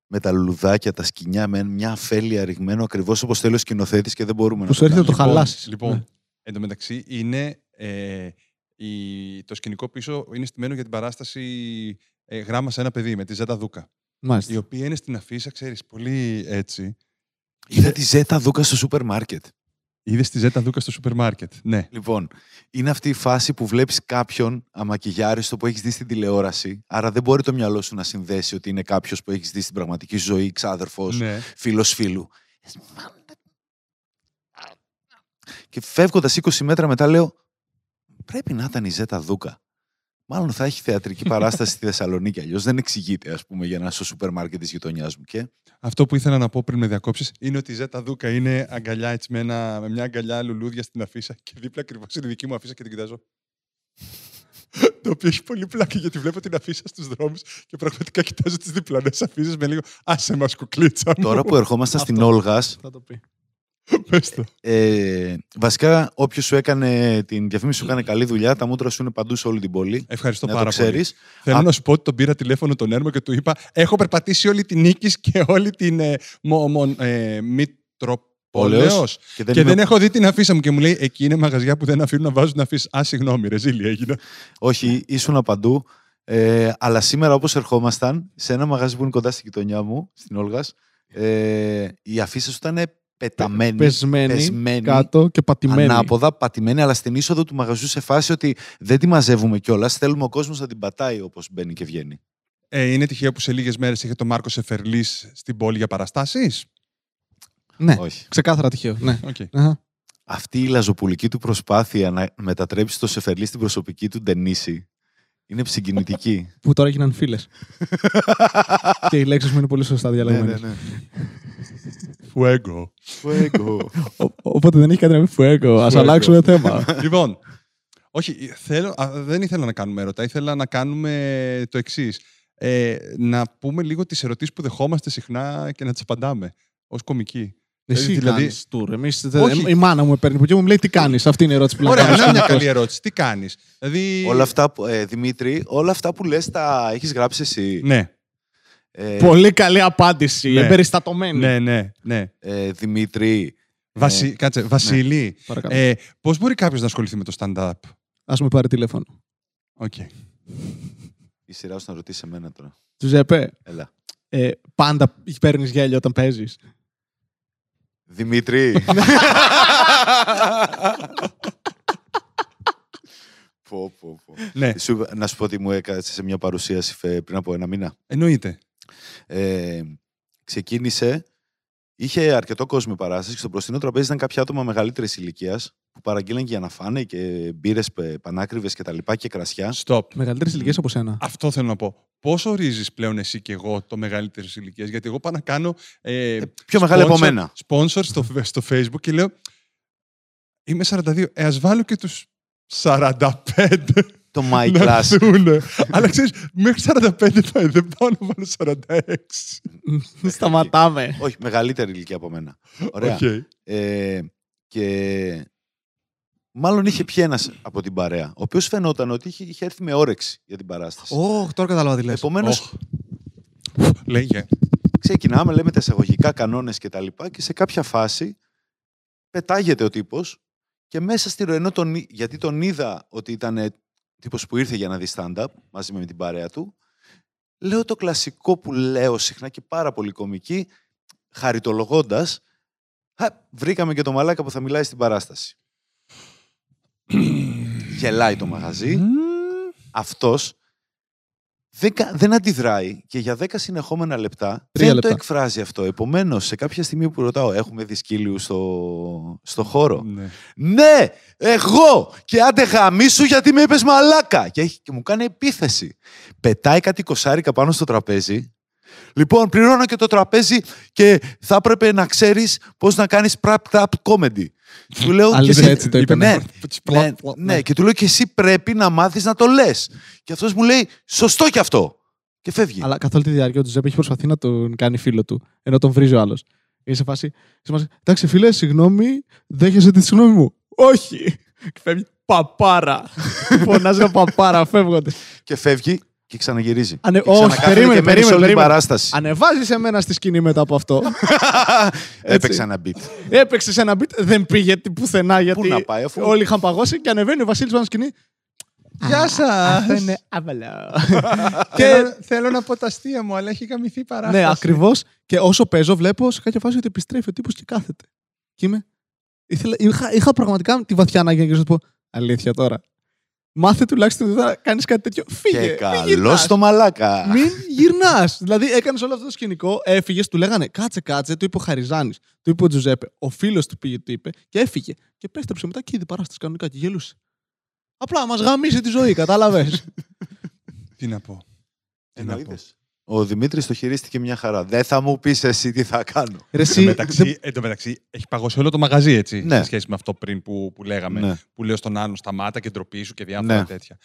Speaker 1: με τα λουλουδάκια, τα σκοινιά, με μια αφέλεια ρηγμένο ακριβώς όπως θέλει ο σκηνοθέτης και δεν μπορούμε
Speaker 2: Που
Speaker 1: να
Speaker 2: σου έρχεται να το
Speaker 3: Λοιπόν,
Speaker 2: χαλάσεις.
Speaker 3: Λοιπόν, εν τω μεταξύ είναι ε, η, το σκηνικό πίσω είναι στημένο για την παράσταση ε, Γράμμα σε ένα παιδί με τη Ζέτα Δούκα. Η
Speaker 2: Μάλιστα.
Speaker 3: οποία είναι στην αφίσα, ξέρεις, πολύ έτσι.
Speaker 1: Είδα τη Ζέτα Δούκα στο σούπερ μάρκετ.
Speaker 3: Είδες τη Ζέτα Δούκα στο σούπερ μάρκετ. Ναι.
Speaker 1: Λοιπόν, είναι αυτή η φάση που βλέπεις κάποιον αμακιγιάριστο που έχεις δει στην τηλεόραση, άρα δεν μπορεί το μυαλό σου να συνδέσει ότι είναι κάποιος που έχεις δει στην πραγματική ζωή, ξάδερφος,
Speaker 3: ναι.
Speaker 1: φίλος φίλου. Και φεύγοντας 20 μέτρα μετά λέω, πρέπει να ήταν η Ζέτα Δούκα. Μάλλον θα έχει θεατρική παράσταση στη Θεσσαλονίκη, αλλιώς δεν εξηγείται, ας πούμε, για να στο σούπερ μάρκετ της γειτονιάς μου. Και
Speaker 3: Αυτό που ήθελα να πω πριν με διακόψεις είναι ότι η Ζέτα Δούκα είναι αγκαλιά έτσι με, ένα, με μια αγκαλιά λουλούδια στην αφίσα και δίπλα ακριβώς είναι η δική μου αφίσα και την κοιτάζω. (laughs) Το οποίο έχει πολύ πλάκα γιατί βλέπω την αφίσα στους δρόμους και πραγματικά κοιτάζω τις διπλανές αφήσει με λίγο Άσε μας κουκλίτσα μου.
Speaker 1: τώρα που ερχόμασταν (laughs) στην
Speaker 2: Αυτό.
Speaker 3: Πες το.
Speaker 1: ε, βασικά όποιος σου έκανε την διαφήμιση σου έκανε καλή δουλειά, τα μούτρα σου είναι παντού σε όλη την πόλη.
Speaker 3: Ευχαριστώ
Speaker 1: να το
Speaker 3: πάρα πολύ.
Speaker 1: ξέρεις.
Speaker 3: Θέλω
Speaker 1: Α-
Speaker 3: να σου πω ότι τον πήρα τηλέφωνο τον Έρμο και του είπα: Έχω περπατήσει όλη την νίκη και όλη την ε, μο, μο, ε, Μητροπόλεως
Speaker 1: Και δεν,
Speaker 3: Και
Speaker 1: είμαι-
Speaker 3: δεν έχω δει την αφίσα μου και μου λέει: Εκεί είναι μαγαζιά που δεν αφήνουν να βάζουν αφήσει. Α, συγγνώμη, ρεζίλη έγινα.
Speaker 1: Όχι, ήσουν παντού. Ε, αλλά σήμερα όπως ερχόμασταν, σε ένα μαγαζί που είναι κοντά στην γειτονιά μου, στην Όλγας, ε, η αφίσα σου ήταν πεταμένη,
Speaker 2: Πεσμένη,
Speaker 1: πεσμένη,
Speaker 2: κάτω και πατημένη.
Speaker 1: ανάποδα, πατημένη, αλλά στην είσοδο του μαγαζιού σε φάση ότι δεν τη μαζεύουμε κιόλας. Θέλουμε ο κόσμος να την πατάει όπως μπαίνει και βγαίνει.
Speaker 3: Ε, είναι τυχαίο που σε λίγες μέρες είχε το Μάρκο Εφερλή στην πόλη για παραστάσεις;
Speaker 2: Ναι,
Speaker 1: Όχι.
Speaker 2: ξεκάθαρα τυχαίο. Ναι.
Speaker 3: Okay.
Speaker 2: Αχα.
Speaker 1: Αυτή η λαζοπουλική του προσπάθεια να μετατρέψει το Σεφερλί στην προσωπική του Ντενίση είναι συγκινητική.
Speaker 2: Που τώρα έγιναν φίλες. (laughs) και οι λέξεις μου είναι πολύ σωστά διαλεγμένες.
Speaker 1: ναι.
Speaker 3: Φουέγκο.
Speaker 1: Fuego.
Speaker 2: Οπότε δεν έχει κάτι να πει φουέγκο. Α
Speaker 3: Φουέγκο.
Speaker 2: αλλάξουμε θέμα.
Speaker 3: λοιπόν, όχι, θέλω, α, δεν ήθελα να κάνουμε έρωτα. Ήθελα να κάνουμε το εξής. Ε, να πούμε λίγο τις ερωτήσεις που δεχόμαστε συχνά και να τις απαντάμε ως κομικοί.
Speaker 2: Εσύ
Speaker 3: δηλαδή-
Speaker 2: δηλαδή... tour. Εμείς,
Speaker 3: Όχι.
Speaker 2: η μάνα μου με παίρνει που μου λέει τι κάνεις; Αυτή είναι η ερώτηση που
Speaker 3: Ωραία,
Speaker 2: κάνω
Speaker 3: να είναι μια
Speaker 2: συνήθως.
Speaker 3: καλή ερώτηση. Τι κάνεις; Δηλαδή.
Speaker 1: όλα αυτά που, ε, Δημήτρη, όλα αυτά που λες τα έχεις γράψει εσύ.
Speaker 3: Ναι,
Speaker 1: Ε,
Speaker 2: Πολύ καλή απάντηση.
Speaker 3: Ναι.
Speaker 2: Εμπεριστατωμένη.
Speaker 3: ναι, ναι. ναι.
Speaker 1: ε, Δημήτρη,
Speaker 3: Βασι... Κάτσε, Βασίλη,
Speaker 2: Παρακαλώ.
Speaker 3: ε, πώς μπορεί κάποιος να ασχοληθεί με το stand-up;
Speaker 2: Ας με πάρει τηλέφωνο.
Speaker 3: Οκ.
Speaker 1: η σειρά σου να ρωτήσει εμένα τώρα.
Speaker 2: Τζουζέπε,
Speaker 1: Έλα.
Speaker 2: ε, πάντα παίρνεις γέλιο όταν παίζεις.
Speaker 1: Δημήτρη. (laughs) πω, πω, πω.
Speaker 3: Ναι,
Speaker 1: Σου είπα- να σου πω ότι μου έκατσε σε μια παρουσίαση φε- πριν από ένα μήνα.
Speaker 3: εννοείται.
Speaker 1: Ε, ξεκίνησε, είχε αρκετό κόσμο η παράσταση και στο μπροστινό τραπέζι ήταν κάποια άτομα μεγαλύτερης ηλικίας που παραγγείλαν και για να φάνε και μπύρες πανάκριβες και τα λοιπά και κρασιά.
Speaker 3: Stop.
Speaker 2: Μεγαλύτερε ηλικίε από σένα.
Speaker 3: Αυτό θέλω να πω. Πώς ορίζεις πλέον εσύ και εγώ το μεγαλύτερης ηλικίας, Γιατί εγώ πάω να κάνω. Ε,
Speaker 1: πιο μεγάλη από
Speaker 3: sponsor-
Speaker 1: μένα.
Speaker 3: Sponsor στο, στο Facebook και λέω. Είμαι 42. Ε, ας βάλω και τους 45.
Speaker 1: Το My
Speaker 3: Να
Speaker 1: Class.
Speaker 3: δούνε. Αλλά ξέρεις, μέχρι 45 πάει, δεν πάω να βάλω 46.
Speaker 2: Σταματάμε.
Speaker 1: Όχι, μεγαλύτερη ηλικία από μένα. Ωραία.
Speaker 3: Οκ.
Speaker 1: Ε, και μάλλον είχε πιει ένας από την παρέα, ο οποίος φαινόταν ότι είχε, είχε έρθει με όρεξη για την παράσταση.
Speaker 2: Ωχ, τώρα κατάλαβα τι λες.
Speaker 1: Επομένως,
Speaker 3: Οχ. Λέγε.
Speaker 1: ξεκινάμε, λέμε τα εισαγωγικά κανόνες και τα λοιπά και σε κάποια φάση πετάγεται ο τύπος και μέσα στη ροή, ενώ τον, εί- γιατί τον είδα ότι ήταν ε, τύπος που ήρθε για να δει stand-up μαζί με την παρέα του, λέω το κλασικό που λέω συχνά και πάρα πολύ κομική, χαριτολογώντας, «Α, βρήκαμε και το μαλάκα που θα μιλάει στην παράσταση. (clears throat) Γελάει το μαγαζί, αυτός δεν, κα- δεν αντιδράει και για 10 συνεχόμενα λεπτά
Speaker 2: Τρία
Speaker 1: δεν
Speaker 2: λεπτά.
Speaker 1: το εκφράζει αυτό. Επομένως, σε κάποια στιγμή που ρωτάω, έχουμε δει σκύλιους στο, στο χώρο;
Speaker 3: Ναι.
Speaker 1: Ναι, εγώ! Και άντε γαμίσου γιατί με είπες μαλάκα! Και, έχει, και μου κάνει επίθεση. Πετάει κάτι κοσάρικα πάνω στο τραπέζι. Λοιπόν, πληρώνω και το τραπέζι και θα έπρεπε να ξέρεις πώς να κάνεις prap tap comedy. Του λέω
Speaker 2: Αλήθεια,
Speaker 1: και εσύ-
Speaker 2: έτσι το είπε,
Speaker 1: ναι,
Speaker 3: Πλα-
Speaker 1: ναι,
Speaker 3: πλα-
Speaker 1: ναι, και του λέω και εσύ πρέπει να μάθεις να το λες. Και αυτός μου λέει, σωστό κι αυτό. Και φεύγει.
Speaker 2: Αλλά καθ' όλη τη διάρκεια ο Τζουζέπ έχει προσπαθεί να τον κάνει φίλο του, ενώ τον βρίζει ο άλλος. Είναι σε φάση. σε φάση, Εντάξει, φίλε, συγγνώμη, δέχεσαι τη συγγνώμη μου. Όχι! Και φεύγει. Παπάρα! (laughs) Φωνάζει ένα παπάρα, φεύγονται.
Speaker 1: Και φεύγει και ξαναγυρίζει.
Speaker 2: Ανε-
Speaker 1: Και
Speaker 2: όχι,
Speaker 1: ξανακάθεται
Speaker 2: περίμενε,
Speaker 1: και μένει σε
Speaker 2: περίμενε,
Speaker 1: όλη την
Speaker 2: περίμενε.
Speaker 1: παράσταση.
Speaker 2: Ανεβάζεις εμένα στη σκηνή μετά από αυτό. (laughs)
Speaker 1: Έπαιξε ένα beat.
Speaker 2: Έπαιξες ένα beat, δεν πήγε πουθενά γιατί
Speaker 1: να πάει, αφού-
Speaker 2: όλοι είχαν παγώσει και ανεβαίνει ο Βασίλης πάνω στη σκηνή.
Speaker 3: Γεια σας!
Speaker 2: Αυτό είναι άβαλο. (laughs)
Speaker 3: Και
Speaker 2: και
Speaker 3: θέλω να πω τα αστεία μου, αλλά έχει γαμηθεί η παράσταση.
Speaker 2: Ναι, ακριβώς. Και όσο παίζω, βλέπω σε κάποια φάση ότι επιστρέφει ο τύπος και κάθεται. Και είμαι. Ήθελα, είχα, είχα πραγματικά τη βαθιά ανάγκη να του πω Αλήθεια τώρα. Μάθε τουλάχιστον ότι θα κάνεις κάτι τέτοιο. Φύγε.
Speaker 1: Και
Speaker 2: μην
Speaker 1: καλό
Speaker 2: γυρνάς.
Speaker 1: στο μαλάκα.
Speaker 2: Μην γυρνάς. δηλαδή έκανες όλο αυτό το σκηνικό, έφυγες, του λέγανε κάτσε, κάτσε, του είπε ο Χαριζάνης, του είπε ο Τζουζέπε. Ο φίλος του πήγε, του είπε και έφυγε. Και επέστρεψε μετά και είδε παράσταση κανονικά και γελούσε. Απλά μας γαμίσε τη ζωή, κατάλαβες. (laughs)
Speaker 3: Τι να πω. Τι να πω.
Speaker 1: Εννοείτες. Ο Δημήτρης το χειρίστηκε μια χαρά. Δεν θα μου πεις εσύ τι θα κάνω.
Speaker 2: Ρε,
Speaker 3: Εν τω
Speaker 2: εσύ,
Speaker 3: μεταξύ,
Speaker 2: δεν-
Speaker 3: εν τω μεταξύ, έχει παγώσει όλο το μαγαζί έτσι.
Speaker 1: Ναι.
Speaker 3: Σε σχέση με αυτό πριν που, που λέγαμε.
Speaker 1: Ναι.
Speaker 3: Που λέω στον άλλον σταμάτα και ντροπή σου και διάφορα
Speaker 1: Ναι.
Speaker 3: τέτοια.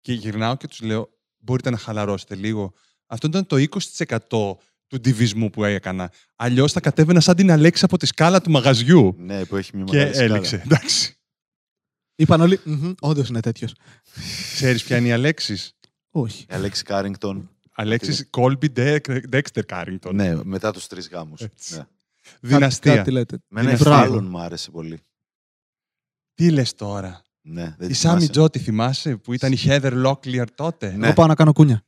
Speaker 3: Και γυρνάω και τους λέω: Μπορείτε να χαλαρώσετε λίγο. Αυτό ήταν το 20% του ντιβισμού που έκανα. Αλλιώς θα κατέβαινα σαν την Αλέξη από τη σκάλα του μαγαζιού.
Speaker 1: Ναι, που έχει μια
Speaker 3: και
Speaker 1: μεγάλη σκάλα.
Speaker 3: έληξε. Εντάξει.
Speaker 2: είπαν όλοι. Όντως είναι τέτοιος.
Speaker 3: Ξέρεις ποια είναι η Αλέξης;
Speaker 2: Όχι.
Speaker 1: Αλέξη Κάρινγκτον.
Speaker 3: Αλέξης Κόλμπι Ντέξτερ Κάρινγκτον.
Speaker 1: Ναι, μετά τους τρεις γάμους.
Speaker 3: Έτσι.
Speaker 1: Ναι.
Speaker 3: Δυναστεία.
Speaker 2: Κάτι λέτε.
Speaker 1: Με ένα
Speaker 2: Μπράβο.
Speaker 1: εμφανώς μου άρεσε πολύ.
Speaker 3: Τι λες τώρα;
Speaker 1: Ναι, δεν
Speaker 3: Η
Speaker 1: τη
Speaker 3: Σάμι
Speaker 1: θυμάσαι.
Speaker 3: Τζο τη θυμάσαι που ήταν η Heather Locklear τότε;
Speaker 1: Ναι.
Speaker 2: Εγώ πάω να κάνω κούνια.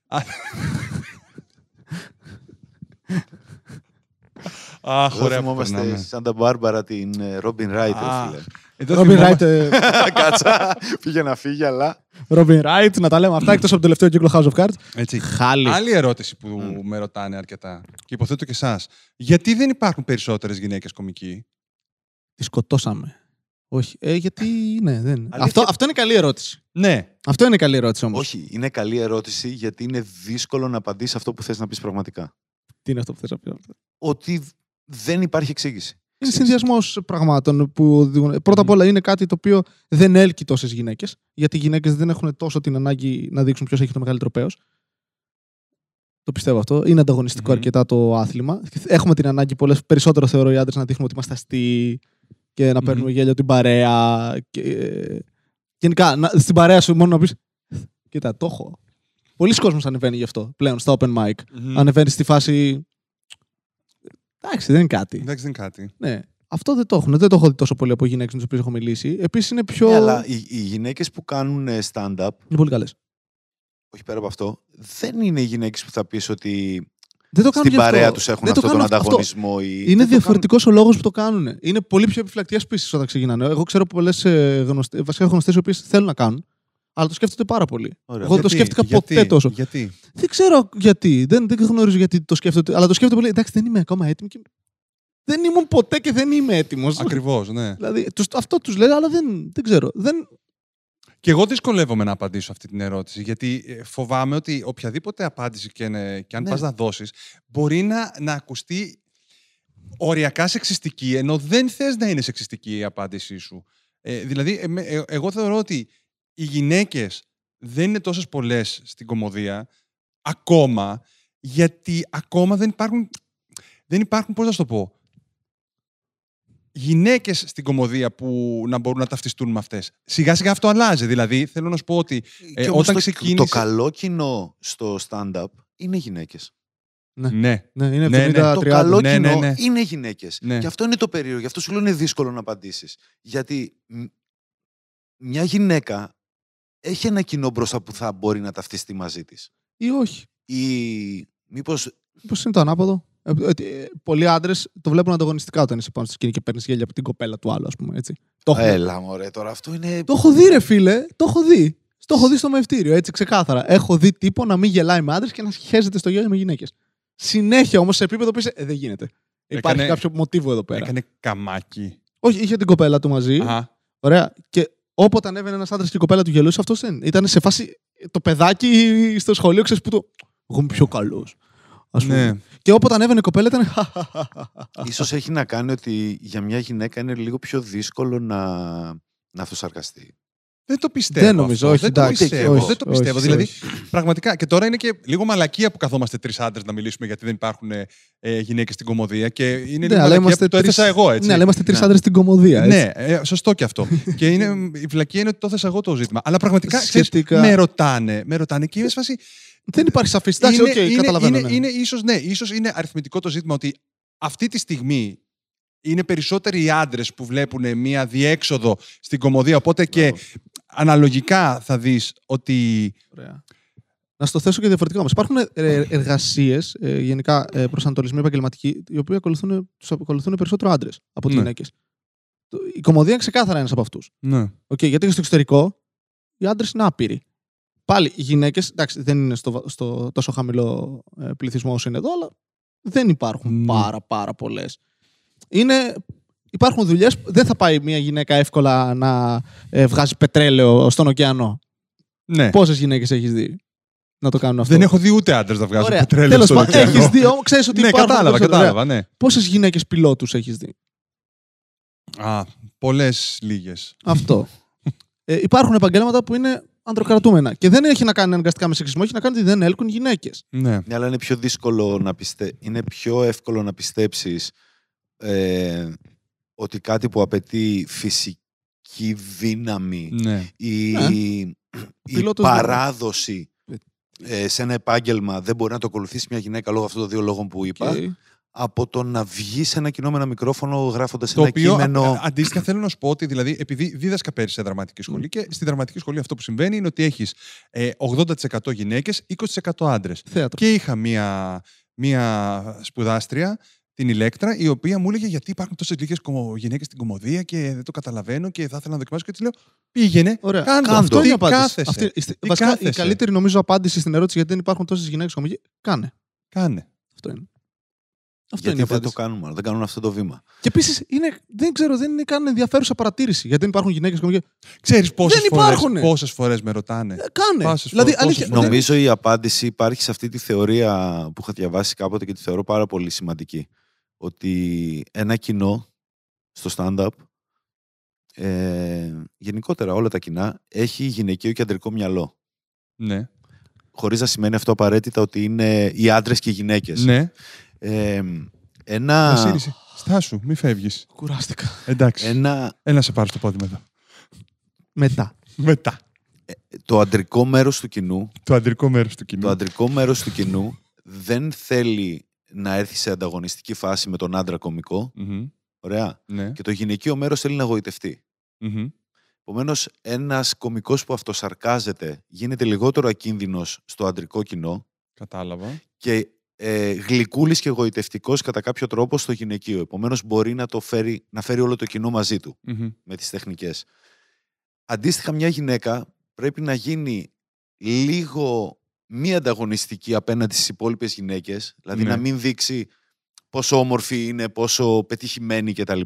Speaker 3: Αχ,
Speaker 1: Εδώ
Speaker 3: ωραία που
Speaker 1: θυμόμαστε
Speaker 3: περνάμε.
Speaker 1: σαν τα Μπάρμπαρα την ε, Ρόμπιν Ράιτ, ρε
Speaker 3: Α,
Speaker 1: φίλε.
Speaker 3: Εδώ
Speaker 2: Ρόμπιν
Speaker 3: θυμόμαι-
Speaker 2: Ράιτ, ε, (laughs)
Speaker 1: Κάτσα, πήγε να φύγει, αλλά...
Speaker 2: Ρόμπιν Ράιτ, να τα λέμε αυτά εκτός από το τελευταίο κύκλο House of Cards.
Speaker 3: Έτσι.
Speaker 2: Χάλι.
Speaker 3: Άλλη ερώτηση που
Speaker 1: Μμ.
Speaker 3: με ρωτάνε αρκετά και υποθέτω και εσάς. Γιατί δεν υπάρχουν περισσότερες γυναίκες κομικοί;
Speaker 2: Τη σκοτώσαμε. Όχι. Ε, γιατί ναι, δεν.
Speaker 1: Αλήθεια.
Speaker 2: Αυτό, αυτό είναι καλή ερώτηση.
Speaker 3: Ναι.
Speaker 2: Αυτό είναι καλή ερώτηση όμως.
Speaker 1: Όχι, είναι καλή ερώτηση γιατί είναι δύσκολο να απαντήσεις αυτό που θες να πεις πραγματικά.
Speaker 2: Τι είναι αυτό που θες να πεις.
Speaker 1: Ότι δεν υπάρχει εξήγηση.
Speaker 2: Είναι συνδυασμός πραγμάτων που οδηγούν. Πρώτα απ' όλα είναι κάτι το οποίο δεν έλκει τόσες γυναίκες. Γιατί οι γυναίκες δεν έχουν τόσο την ανάγκη να δείξουν ποιος έχει το μεγαλύτερο πέος. Το πιστεύω αυτό. Είναι ανταγωνιστικό
Speaker 3: Μμμ.
Speaker 2: αρκετά το άθλημα. Έχουμε την ανάγκη πολλές, περισσότερο θεωρώ οι άντρες να δείχνουμε ότι είμαστε αστείοι και να
Speaker 3: Μμμ.
Speaker 2: παίρνουμε γέλιο την παρέα. Και... ε, Γενικά, να, στην παρέα σου μόνο να πεις. Κοίτα, το έχω. Πολλοί κόσμος ανεβαίνει γι' αυτό πλέον στα open mic.
Speaker 3: Μμμ.
Speaker 2: Ανεβαίνεις στη φάση. Εντάξει, δεν είναι κάτι.
Speaker 3: Εντάξει, δεν είναι κάτι.
Speaker 2: Ναι. Αυτό δεν το έχουν. Δεν το έχω δει τόσο πολύ από γυναίκες με τι οποίε έχω μιλήσει. Επίσης είναι πιο.
Speaker 1: Ναι, αλλά οι, οι γυναίκες που κάνουν ε, stand-up,
Speaker 2: Είναι πολύ καλές.
Speaker 1: όχι πέρα από αυτό, δεν είναι οι γυναίκες που θα πεις ότι
Speaker 2: Δεν το κάνουν
Speaker 1: στην
Speaker 2: γι' αυτό.
Speaker 1: παρέα τους έχουν
Speaker 2: Δεν το
Speaker 1: αυτόν τον
Speaker 2: κάνουν αυτό.
Speaker 1: ανταγωνισμό. Ή...
Speaker 2: Είναι
Speaker 1: δεν το
Speaker 2: διαφορετικός ο λόγος που το κάνουν. Είναι πολύ πιο επιφυλακτικέ πίσει όταν ξεκινάνε. Εγώ ξέρω πολλές γνωστέ, βασικά γνωστές οι οποίες θέλουν να κάνουν, αλλά το σκέφτονται πάρα πολύ.
Speaker 1: Ωραία.
Speaker 2: Εγώ δεν το
Speaker 3: Γιατί,
Speaker 2: σκέφτηκα
Speaker 3: γιατί,
Speaker 2: ποτέ τόσο.
Speaker 3: Γιατί;
Speaker 2: Δεν ξέρω γιατί. Δεν, δεν γνωρίζω γιατί το σκέφτονται. Αλλά το σκέφτονται πολύ. Εντάξει, δεν είμαι ακόμα έτοιμη. Και... Δεν ήμουν ποτέ και δεν είμαι έτοιμος.
Speaker 3: Ακριβώς, ναι.
Speaker 2: Δηλαδή, τους, αυτό τους λέω, αλλά δεν, δεν ξέρω. Δεν,
Speaker 3: Και εγώ δυσκολεύομαι να απαντήσω αυτή την ερώτηση, γιατί ε, φοβάμαι ότι οποιαδήποτε απάντηση και, είναι- και αν
Speaker 1: Ναι.
Speaker 3: πας να δώσεις, μπορεί να, να ακουστεί οριακά σεξιστική, ενώ δεν θες να είναι σεξιστική η απάντησή σου. Ε, δηλαδή, ε, με- ε, εγώ θεωρώ ότι οι γυναίκες δεν είναι τόσες πολλές στην κομμωδία, ακόμα, γιατί ακόμα δεν υπάρχουν, δεν υπάρχουν, πώς να σου το πω, γυναίκες στην κομμωδία που να μπορούν να ταυτιστούν με αυτές. Σιγά σιγά αυτό αλλάζει. Δηλαδή, θέλω να σου πω ότι ε,
Speaker 1: Και όμως
Speaker 3: όταν
Speaker 1: το,
Speaker 3: ξεκίνησε...
Speaker 1: το καλό κοινό στο stand-up είναι γυναίκες.
Speaker 3: Ναι,
Speaker 2: Ναι, είναι
Speaker 3: Ναι, ναι,
Speaker 2: 70-30.
Speaker 1: Το καλό
Speaker 3: ναι,
Speaker 1: κοινό
Speaker 3: ναι, ναι.
Speaker 1: είναι γυναίκες.
Speaker 3: ναι.
Speaker 1: Και αυτό είναι το περίεργο. Γι' αυτό σου λέω είναι δύσκολο να απαντήσεις. Γιατί μ, μια γυναίκα έχει ένα κοινό μπροστά που θα μπορεί να ταυτιστεί μαζί της.
Speaker 2: Ή όχι.
Speaker 1: Ή μήπως
Speaker 2: Πώ είναι το ανάποδο. Ε, ότι, ε, πολλοί άντρες το βλέπουν ανταγωνιστικά όταν είσαι πάνω στη σκηνή και παίρνεις γέλια από την κοπέλα του άλλου, ας πούμε. Έτσι. Το, έχω,
Speaker 1: Έλα μωρέ τώρα αυτό είναι...
Speaker 2: το έχω δει, ρε φίλε. Το έχω δει. Το έχω δει στο μευτήριο, έτσι ξεκάθαρα. Έχω δει τύπο να μην γελάει με άντρες και να σχέζεται στο γέλιο με γυναίκες. Συνέχεια όμως σε επίπεδο που είσαι. Ε, δεν γίνεται. Υπάρχει
Speaker 3: Έκανε-
Speaker 2: κάποιο μοτίβο εδώ πέρα.
Speaker 3: Έκανε καμάκι.
Speaker 2: Όχι, είχε την κοπέλα του μαζί.
Speaker 3: Αχα.
Speaker 2: Ωραία. Και όποτε ανέβαινε ένας άντρας και η κοπέλα του γελούσε, αυτός δεν. Ήταν σε φάση. Το παιδάκι στο σχολείο, ξέρεις που το. Εγώ είμαι πιο καλός.
Speaker 3: Ναι.
Speaker 2: Και όποτε ανέβαινε η κοπέλα ήταν.
Speaker 1: Ίσως έχει να κάνει ότι για μια γυναίκα είναι λίγο πιο δύσκολο να, να αυτοσαρκαστεί.
Speaker 3: Δεν το πιστεύω.
Speaker 2: Δεν νομίζω,
Speaker 3: αυτό.
Speaker 2: όχι,
Speaker 3: δεν το
Speaker 2: εντάξει,
Speaker 3: πιστεύω.
Speaker 1: όχι,
Speaker 3: δεν το
Speaker 2: όχι,
Speaker 3: πιστεύω.
Speaker 2: όχι.
Speaker 3: δηλαδή, πραγματικά. Και τώρα είναι και λίγο μαλακία που καθόμαστε τρεις άντρες να μιλήσουμε γιατί δεν υπάρχουν ε, γυναίκες στην κωμωδία. Και είναι
Speaker 2: Ναι,
Speaker 3: λίγο
Speaker 2: αλλά
Speaker 3: μαλακία
Speaker 2: είμαστε
Speaker 3: που το
Speaker 2: τρεις-
Speaker 3: έθεσα εγώ, έτσι.
Speaker 2: Ναι, αλλά είμαστε τρεις
Speaker 1: Ναι.
Speaker 2: άντρες στην κωμωδία. έτσι.
Speaker 3: Ναι, ε, σωστό και αυτό. (laughs) και είναι, η βλακεία είναι ότι το έθεσα εγώ το ζήτημα. Αλλά πραγματικά ξέρεις,
Speaker 2: Σχετικά-
Speaker 3: με ρωτάνε. Με ρωτάνε και είμαι σε φάση.
Speaker 2: Δεν υπάρχει σαφής. Εντάξει, οκ,
Speaker 3: είναι,
Speaker 2: καταλαβαίνω.
Speaker 3: είναι,
Speaker 2: ναι.
Speaker 3: είναι ίσως, ναι, ίσως είναι αριθμητικό το ζήτημα ότι αυτή τη στιγμή είναι περισσότεροι οι άντρες που βλέπουν μία διέξοδο στην κομμωδία. Οπότε και
Speaker 1: Μπράβο.
Speaker 3: Αναλογικά θα δεις ότι.
Speaker 2: Ωραία. Να στο θέσω και διαφορετικά όμως. Υπάρχουν εργασίες, γενικά ε, προσανατολισμοί επαγγελματικοί, οι οποίοι ακολουθούν, τους ακολουθούν περισσότερο άντρες από ότι
Speaker 3: Ναι.
Speaker 2: γυναίκες. Η κομμωδία είναι ξεκάθαρα ένας από αυτούς.
Speaker 3: Ναι.
Speaker 2: Okay, γιατί και στο εξωτερικό οι άντρες είναι άπειροι. Πάλι οι γυναίκες, εντάξει, δεν είναι στο, στο τόσο χαμηλό ε, πληθυσμό όσο είναι εδώ, αλλά δεν υπάρχουν
Speaker 3: Ναι.
Speaker 2: πάρα πάρα πολλές. Είναι, υπάρχουν δουλειές που δεν θα πάει μια γυναίκα εύκολα να ε, βγάζει πετρέλαιο στον ωκεανό.
Speaker 3: ναι.
Speaker 2: Πόσες γυναίκες έχεις δει να το κάνουν αυτό;
Speaker 3: Δεν έχω δει ούτε άντρες να βγάζουν
Speaker 2: Ωραία.
Speaker 3: πετρέλαιο
Speaker 2: Τέλος
Speaker 3: στον
Speaker 2: πάντων,
Speaker 3: ωκεανό.
Speaker 2: έχεις δει όμως, ξέρεις ότι
Speaker 3: Ναι,
Speaker 2: υπάρχουν
Speaker 3: κατάλαβα,
Speaker 2: περισσότερα.
Speaker 3: κατάλαβα, ναι.
Speaker 2: Πόσες γυναίκες πιλότους έχεις δει;
Speaker 3: Α, πολλές λίγες.
Speaker 2: Αυτό. ε, υπάρχουν επαγγέλματα που είναι ανδροκρατούμενα. Και δεν έχει να κάνει αναγκαστικά με σεξισμό, έχει να κάνει ότι δεν έλκουν γυναίκες.
Speaker 3: Ναι.
Speaker 1: Ναι, αλλά είναι πιο δύσκολο να πιστε... είναι πιο εύκολο να πιστέψεις ε, ότι κάτι που απαιτεί φυσική δύναμη
Speaker 3: ναι.
Speaker 1: ή,
Speaker 2: Ναι.
Speaker 1: η
Speaker 2: πιλότος
Speaker 1: παράδοση ε, σε ένα επάγγελμα δεν μπορεί να το ακολουθήσει μια γυναίκα λόγω αυτών των δύο λόγων που είπα,
Speaker 2: Και-
Speaker 1: από το να βγει σε ένα κοινό με ένα μικρόφωνο γράφοντας
Speaker 3: Το
Speaker 1: ένα
Speaker 3: οποίο
Speaker 1: κείμενο.
Speaker 3: α- αντίστοιχα θέλω να σου πω ότι δηλαδή, επειδή δίδασκα πέρυσι σε δραματική σχολή και στη δραματική σχολή αυτό που συμβαίνει είναι ότι έχεις 80% γυναίκες, 20% άντρες.
Speaker 2: Θέατρο.
Speaker 3: Και είχα μία, μία σπουδάστρια, την Ηλέκτρα, η οποία μου έλεγε γιατί υπάρχουν τόσες λίγες γυναίκες στην κομμωδία και δεν το καταλαβαίνω και θα ήθελα να δοκιμάσω. Και της λέω πήγαινε.
Speaker 2: Ωραία.
Speaker 3: Κάντο.
Speaker 1: Κάντο.
Speaker 2: Αυτό είναι η
Speaker 3: Τι
Speaker 2: απάντηση.
Speaker 3: κάθεσαι.
Speaker 2: Αυτή, η-
Speaker 3: Τι
Speaker 2: βασικά, η
Speaker 3: κάθεσαι.
Speaker 2: καλύτερη νομίζω απάντηση στην ερώτηση γιατί δεν υπάρχουν τόσες γυναίκες κομμωδία. Κάνε.
Speaker 3: Κάνε.
Speaker 2: Αυτό είναι. Αυτό
Speaker 1: γιατί
Speaker 2: είναι η
Speaker 1: δεν το
Speaker 2: απάντηση.
Speaker 1: κάνουμε, δεν κάνουν αυτό το βήμα.
Speaker 2: Και επίσης δεν ξέρω, δεν είναι καν ενδιαφέρουσα παρατήρηση. Γιατί δεν υπάρχουν γυναίκες κομμωδία.
Speaker 3: Ξέρεις πόσες
Speaker 2: Δεν
Speaker 3: φορέ
Speaker 2: υπάρχουνε.
Speaker 3: πόσες φορές με ρωτάνε.
Speaker 2: Ε, Κάνε.
Speaker 3: Πάσες
Speaker 2: δηλαδή,
Speaker 3: φορές,
Speaker 2: αλήθεια,
Speaker 3: πόσες
Speaker 2: δεν-
Speaker 1: Νομίζω η απάντηση υπάρχει σε αυτή τη θεωρία που είχα διαβάσει κάποτε και τη θεωρώ πάρα πολύ σημαντική. Ότι ένα κοινό στο stand-up, ε, γενικότερα όλα τα κοινά, έχει γυναικείο και αντρικό μυαλό.
Speaker 3: Ναι.
Speaker 1: Χωρίς να σημαίνει αυτό απαραίτητα ότι είναι οι άντρες και οι γυναίκες.
Speaker 3: Ναι.
Speaker 1: Ε, ένα,
Speaker 3: Βασίλη, στάσου, μη φεύγεις.
Speaker 2: Κουράστηκα.
Speaker 3: Εντάξει.
Speaker 1: ένα,
Speaker 3: Έλα σε πάρω στο πόδι μετά.
Speaker 2: Μετά.
Speaker 3: Μετά.
Speaker 1: το αντρικό μέρος του κοινού
Speaker 3: Το αντρικό μέρος του κοινού.
Speaker 1: Το αντρικό μέρος του κοινού δεν θέλει να έρθει σε ανταγωνιστική φάση με τον άντρα κωμικό.
Speaker 3: Μμμ.
Speaker 1: Ωραία.
Speaker 3: Ναι.
Speaker 1: Και το γυναικείο μέρος θέλει να γοητευτεί.
Speaker 3: Μμμ.
Speaker 1: Επομένως, ένας κωμικό που αυτοσαρκάζεται γίνεται λιγότερο ακίνδυνος στο αντρικό κοινό
Speaker 3: Κατάλαβα.
Speaker 1: και ε, γλυκούλης και γοητευτικός κατά κάποιο τρόπο στο γυναικείο. Επομένως, μπορεί να, το φέρει, να φέρει όλο το κοινό μαζί του
Speaker 3: Μμμ.
Speaker 1: με τις τεχνικές. Αντίστοιχα, μια γυναίκα πρέπει να γίνει λίγο μη ανταγωνιστική απέναντι στις υπόλοιπες γυναίκες, δηλαδή
Speaker 3: Ναι.
Speaker 1: να μην δείξει πόσο όμορφη είναι, πόσο πετυχημένη κτλ.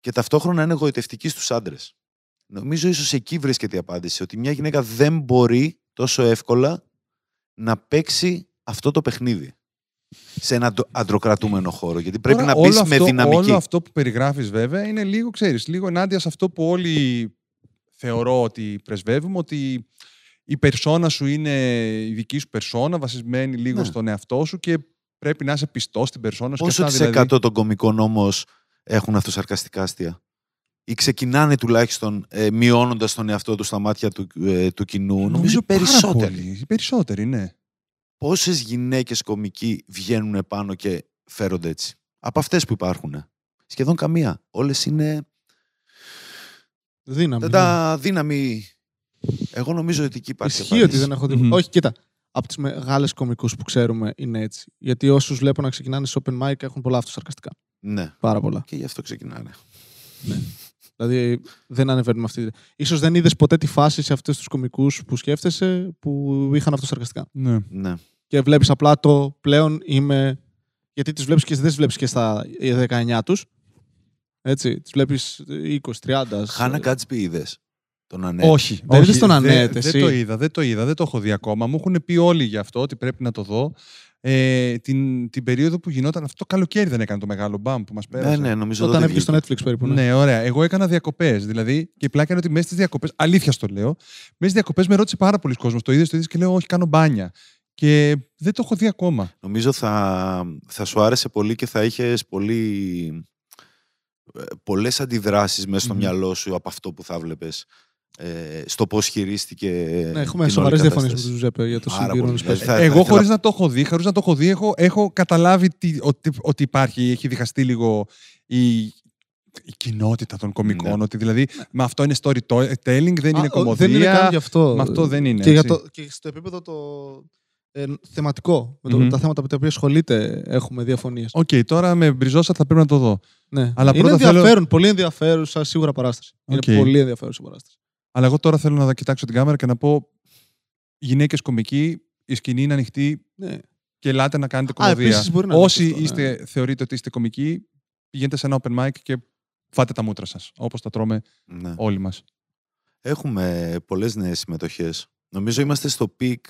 Speaker 1: Και ταυτόχρονα είναι γοητευτική στους άντρες. Νομίζω ίσως εκεί βρίσκεται η απάντηση, ότι μια γυναίκα δεν μπορεί τόσο εύκολα να παίξει αυτό το παιχνίδι σε ένα αντο- αντροκρατούμενο χώρο. Γιατί πρέπει
Speaker 3: Τώρα,
Speaker 1: να
Speaker 3: όλο
Speaker 1: μπεις με
Speaker 3: αυτό-
Speaker 1: δυναμική.
Speaker 3: Όλο αυτό που περιγράφεις βέβαια είναι λίγο, ξέρεις, λίγο ενάντια σε αυτό που όλοι θεωρώ ότι πρεσβεύουμε, ότι η περσόνα σου είναι η δική σου περσόνα, βασισμένη λίγο
Speaker 1: Ναι.
Speaker 3: στον εαυτό σου και πρέπει να είσαι πιστός στην περσόνα σου. και
Speaker 1: Πόσο
Speaker 3: αυτά,
Speaker 1: της
Speaker 3: δηλαδή.
Speaker 1: εκατό των κομικών όμως έχουν αυτοσαρκαστικά αστεία; Ή ξεκινάνε τουλάχιστον ε, μειώνοντας τον εαυτό τους στα μάτια του, ε, του κοινού; Νομίζω,
Speaker 3: πάρα
Speaker 1: περισσότεροι.
Speaker 3: πολύ. Οι περισσότεροι, ναι.
Speaker 1: Πόσες γυναίκες κομικοί βγαίνουν επάνω και φέρονται έτσι; Από αυτές που υπάρχουν. Σχεδόν καμία. Όλες είναι.
Speaker 2: Δύναμη.
Speaker 1: Δεν τα δύναμη. Εγώ νομίζω ότι εκεί υπάρχει.
Speaker 2: Ισχύει ότι δεν έχω δει.
Speaker 3: Μμμ.
Speaker 2: Όχι, κοίτα. Από τους μεγάλε κομικούς που ξέρουμε είναι έτσι. Γιατί όσους βλέπω να ξεκινάνε σε open mic έχουν πολλά αυτοσαρκαστικά.
Speaker 1: Ναι.
Speaker 2: Πάρα πολλά.
Speaker 1: Και γι' αυτό ξεκινάνε.
Speaker 2: Δηλαδή δεν ανεβαίνουμε αυτή. Ίσως δεν είδες ποτέ τη φάση σε αυτούς τους κομικούς που σκέφτεσαι που είχαν αυτοσαρκαστικά.
Speaker 3: ναι.
Speaker 1: Ναι.
Speaker 2: Και βλέπεις απλά το πλέον είμαι. Γιατί τις βλέπεις και δεν τις βλέπεις και στα 19 τους. Έτσι. Τις βλέπεις 20-30.
Speaker 1: Χάνα Κάτσπι είδες. Τον Ανέ.
Speaker 3: Όχι.
Speaker 2: Δεν
Speaker 3: όχι,
Speaker 2: είδες τον
Speaker 3: δεν-
Speaker 2: Ανέτ,
Speaker 3: Δεν
Speaker 2: εσύ;
Speaker 3: το είδα, δεν το είδα, δεν το έχω δει ακόμα. Μου έχουν πει όλοι γι' αυτό ότι πρέπει να το δω. Ε, την, την περίοδο που γινόταν αυτό το καλοκαίρι δεν έκανε το μεγάλο μπαμ που μας
Speaker 1: Ναι,
Speaker 3: πέρασε.
Speaker 1: ναι, νομίζω
Speaker 2: Όταν
Speaker 1: τότε
Speaker 2: έβγαινε στο
Speaker 1: βγήκε.
Speaker 2: Netflix περίπου. Ναι.
Speaker 3: Ναι, ωραία. Εγώ έκανα διακοπές. Δηλαδή, και η πλάκα είναι ότι μέσα στις διακοπές, αλήθεια στο λέω, μέσα στις διακοπές με ρώτησε πάρα πολλοί κόσμος. Το είδες, το είδες και λέω, Όχι, κάνω μπάνια. Και δεν το έχω δει ακόμα.
Speaker 1: Νομίζω θα, θα σου άρεσε πολύ και θα είχες πολύ, ε, πολλές αντιδράσεις μέσα στο
Speaker 3: Μμμ.
Speaker 1: μυαλό σου από αυτό που θα βλέπεις ε, στο πώς χειρίστηκε
Speaker 2: Ναι, έχουμε
Speaker 1: την
Speaker 2: σοβαρές
Speaker 1: όλη
Speaker 2: διαφωνίες με
Speaker 1: κατάσταση.
Speaker 2: τον Ζουζέπε για το
Speaker 1: Πάρα
Speaker 2: συγκυρώνει
Speaker 1: πολύ.
Speaker 2: σπίτι.
Speaker 1: Θα- θα
Speaker 3: Εγώ,
Speaker 1: ήθελα-
Speaker 3: χωρίς να το έχω δει, χωρίς να το έχω δει, έχω, έχω καταλάβει τι, ότι, ότι υπάρχει, έχει διχαστεί λίγο η, η κοινότητα των κωμικών.
Speaker 1: Ναι.
Speaker 3: Ότι δηλαδή με αυτό είναι storytelling, δεν είναι
Speaker 2: Α, ο-
Speaker 3: κωμωδία.
Speaker 2: Δεν είναι καν γι' αυτό.
Speaker 3: με αυτό δεν είναι,
Speaker 2: Και, για
Speaker 3: έτσι.
Speaker 2: το, και στο επίπεδο το ε, θεματικό, με το,
Speaker 3: Μμμ.
Speaker 2: τα θέματα με τα οποία ασχολείται, έχουμε διαφωνίες.
Speaker 3: Οκ, τώρα με πριζώσατε θα πρέπει να το δω.
Speaker 2: Ναι.
Speaker 3: Αλλά
Speaker 2: είναι
Speaker 3: πρώτα θέλω-
Speaker 2: ενδιαφέρον, πολύ ενδιαφέρουσα σίγουρα παράσταση.
Speaker 3: Οκ.
Speaker 2: Είναι πολύ ενδιαφέρουσα παράσταση.
Speaker 3: Αλλά εγώ τώρα θέλω να κοιτάξω την κάμερα και να πω γυναίκες κωμικοί, η σκηνή είναι ανοιχτή
Speaker 2: Ναι.
Speaker 3: και ελάτε να κάνετε
Speaker 2: Α,
Speaker 3: κωμωδία.
Speaker 2: επίσης μπορεί να είναι
Speaker 3: Όσοι
Speaker 2: και αυτό, ναι.
Speaker 3: είστε, θεωρείτε ότι είστε κωμικοί, πηγαίνετε σε ένα open mic και φάτε τα μούτρα σας, όπως τα τρώμε
Speaker 1: Ναι.
Speaker 3: όλοι μας.
Speaker 1: Έχουμε πολλές νέες συμμετοχές. Νομίζω είμαστε στο peak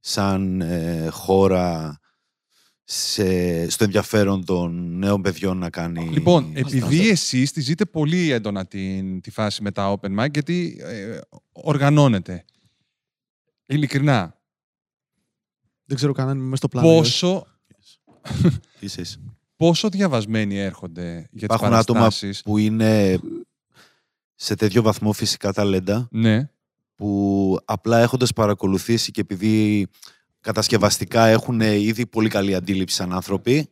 Speaker 1: σαν ε, χώρα σε, στο ενδιαφέρον των νέων παιδιών να κάνει...
Speaker 3: Λοιπόν,
Speaker 1: αυτά.
Speaker 3: επειδή εσείς τη ζείτε πολύ έντονα την, τη φάση με τα open mic, γιατί ε, οργανώνετε. Ειλικρινά,
Speaker 2: Δεν ξέρω καν αν είμαι μέσα στο πλάνο.
Speaker 3: πόσο,
Speaker 1: Είσαι, είσαι.
Speaker 3: πόσο διαβασμένοι έρχονται για τις
Speaker 1: Υπάρχουν άτομα
Speaker 3: παραστάσεις;
Speaker 1: που είναι σε τέτοιο βαθμό φυσικά ταλέντα
Speaker 3: Ναι,
Speaker 1: που απλά έχοντας παρακολουθήσει και επειδή κατασκευαστικά έχουν ήδη πολύ καλή αντίληψη σαν άνθρωποι,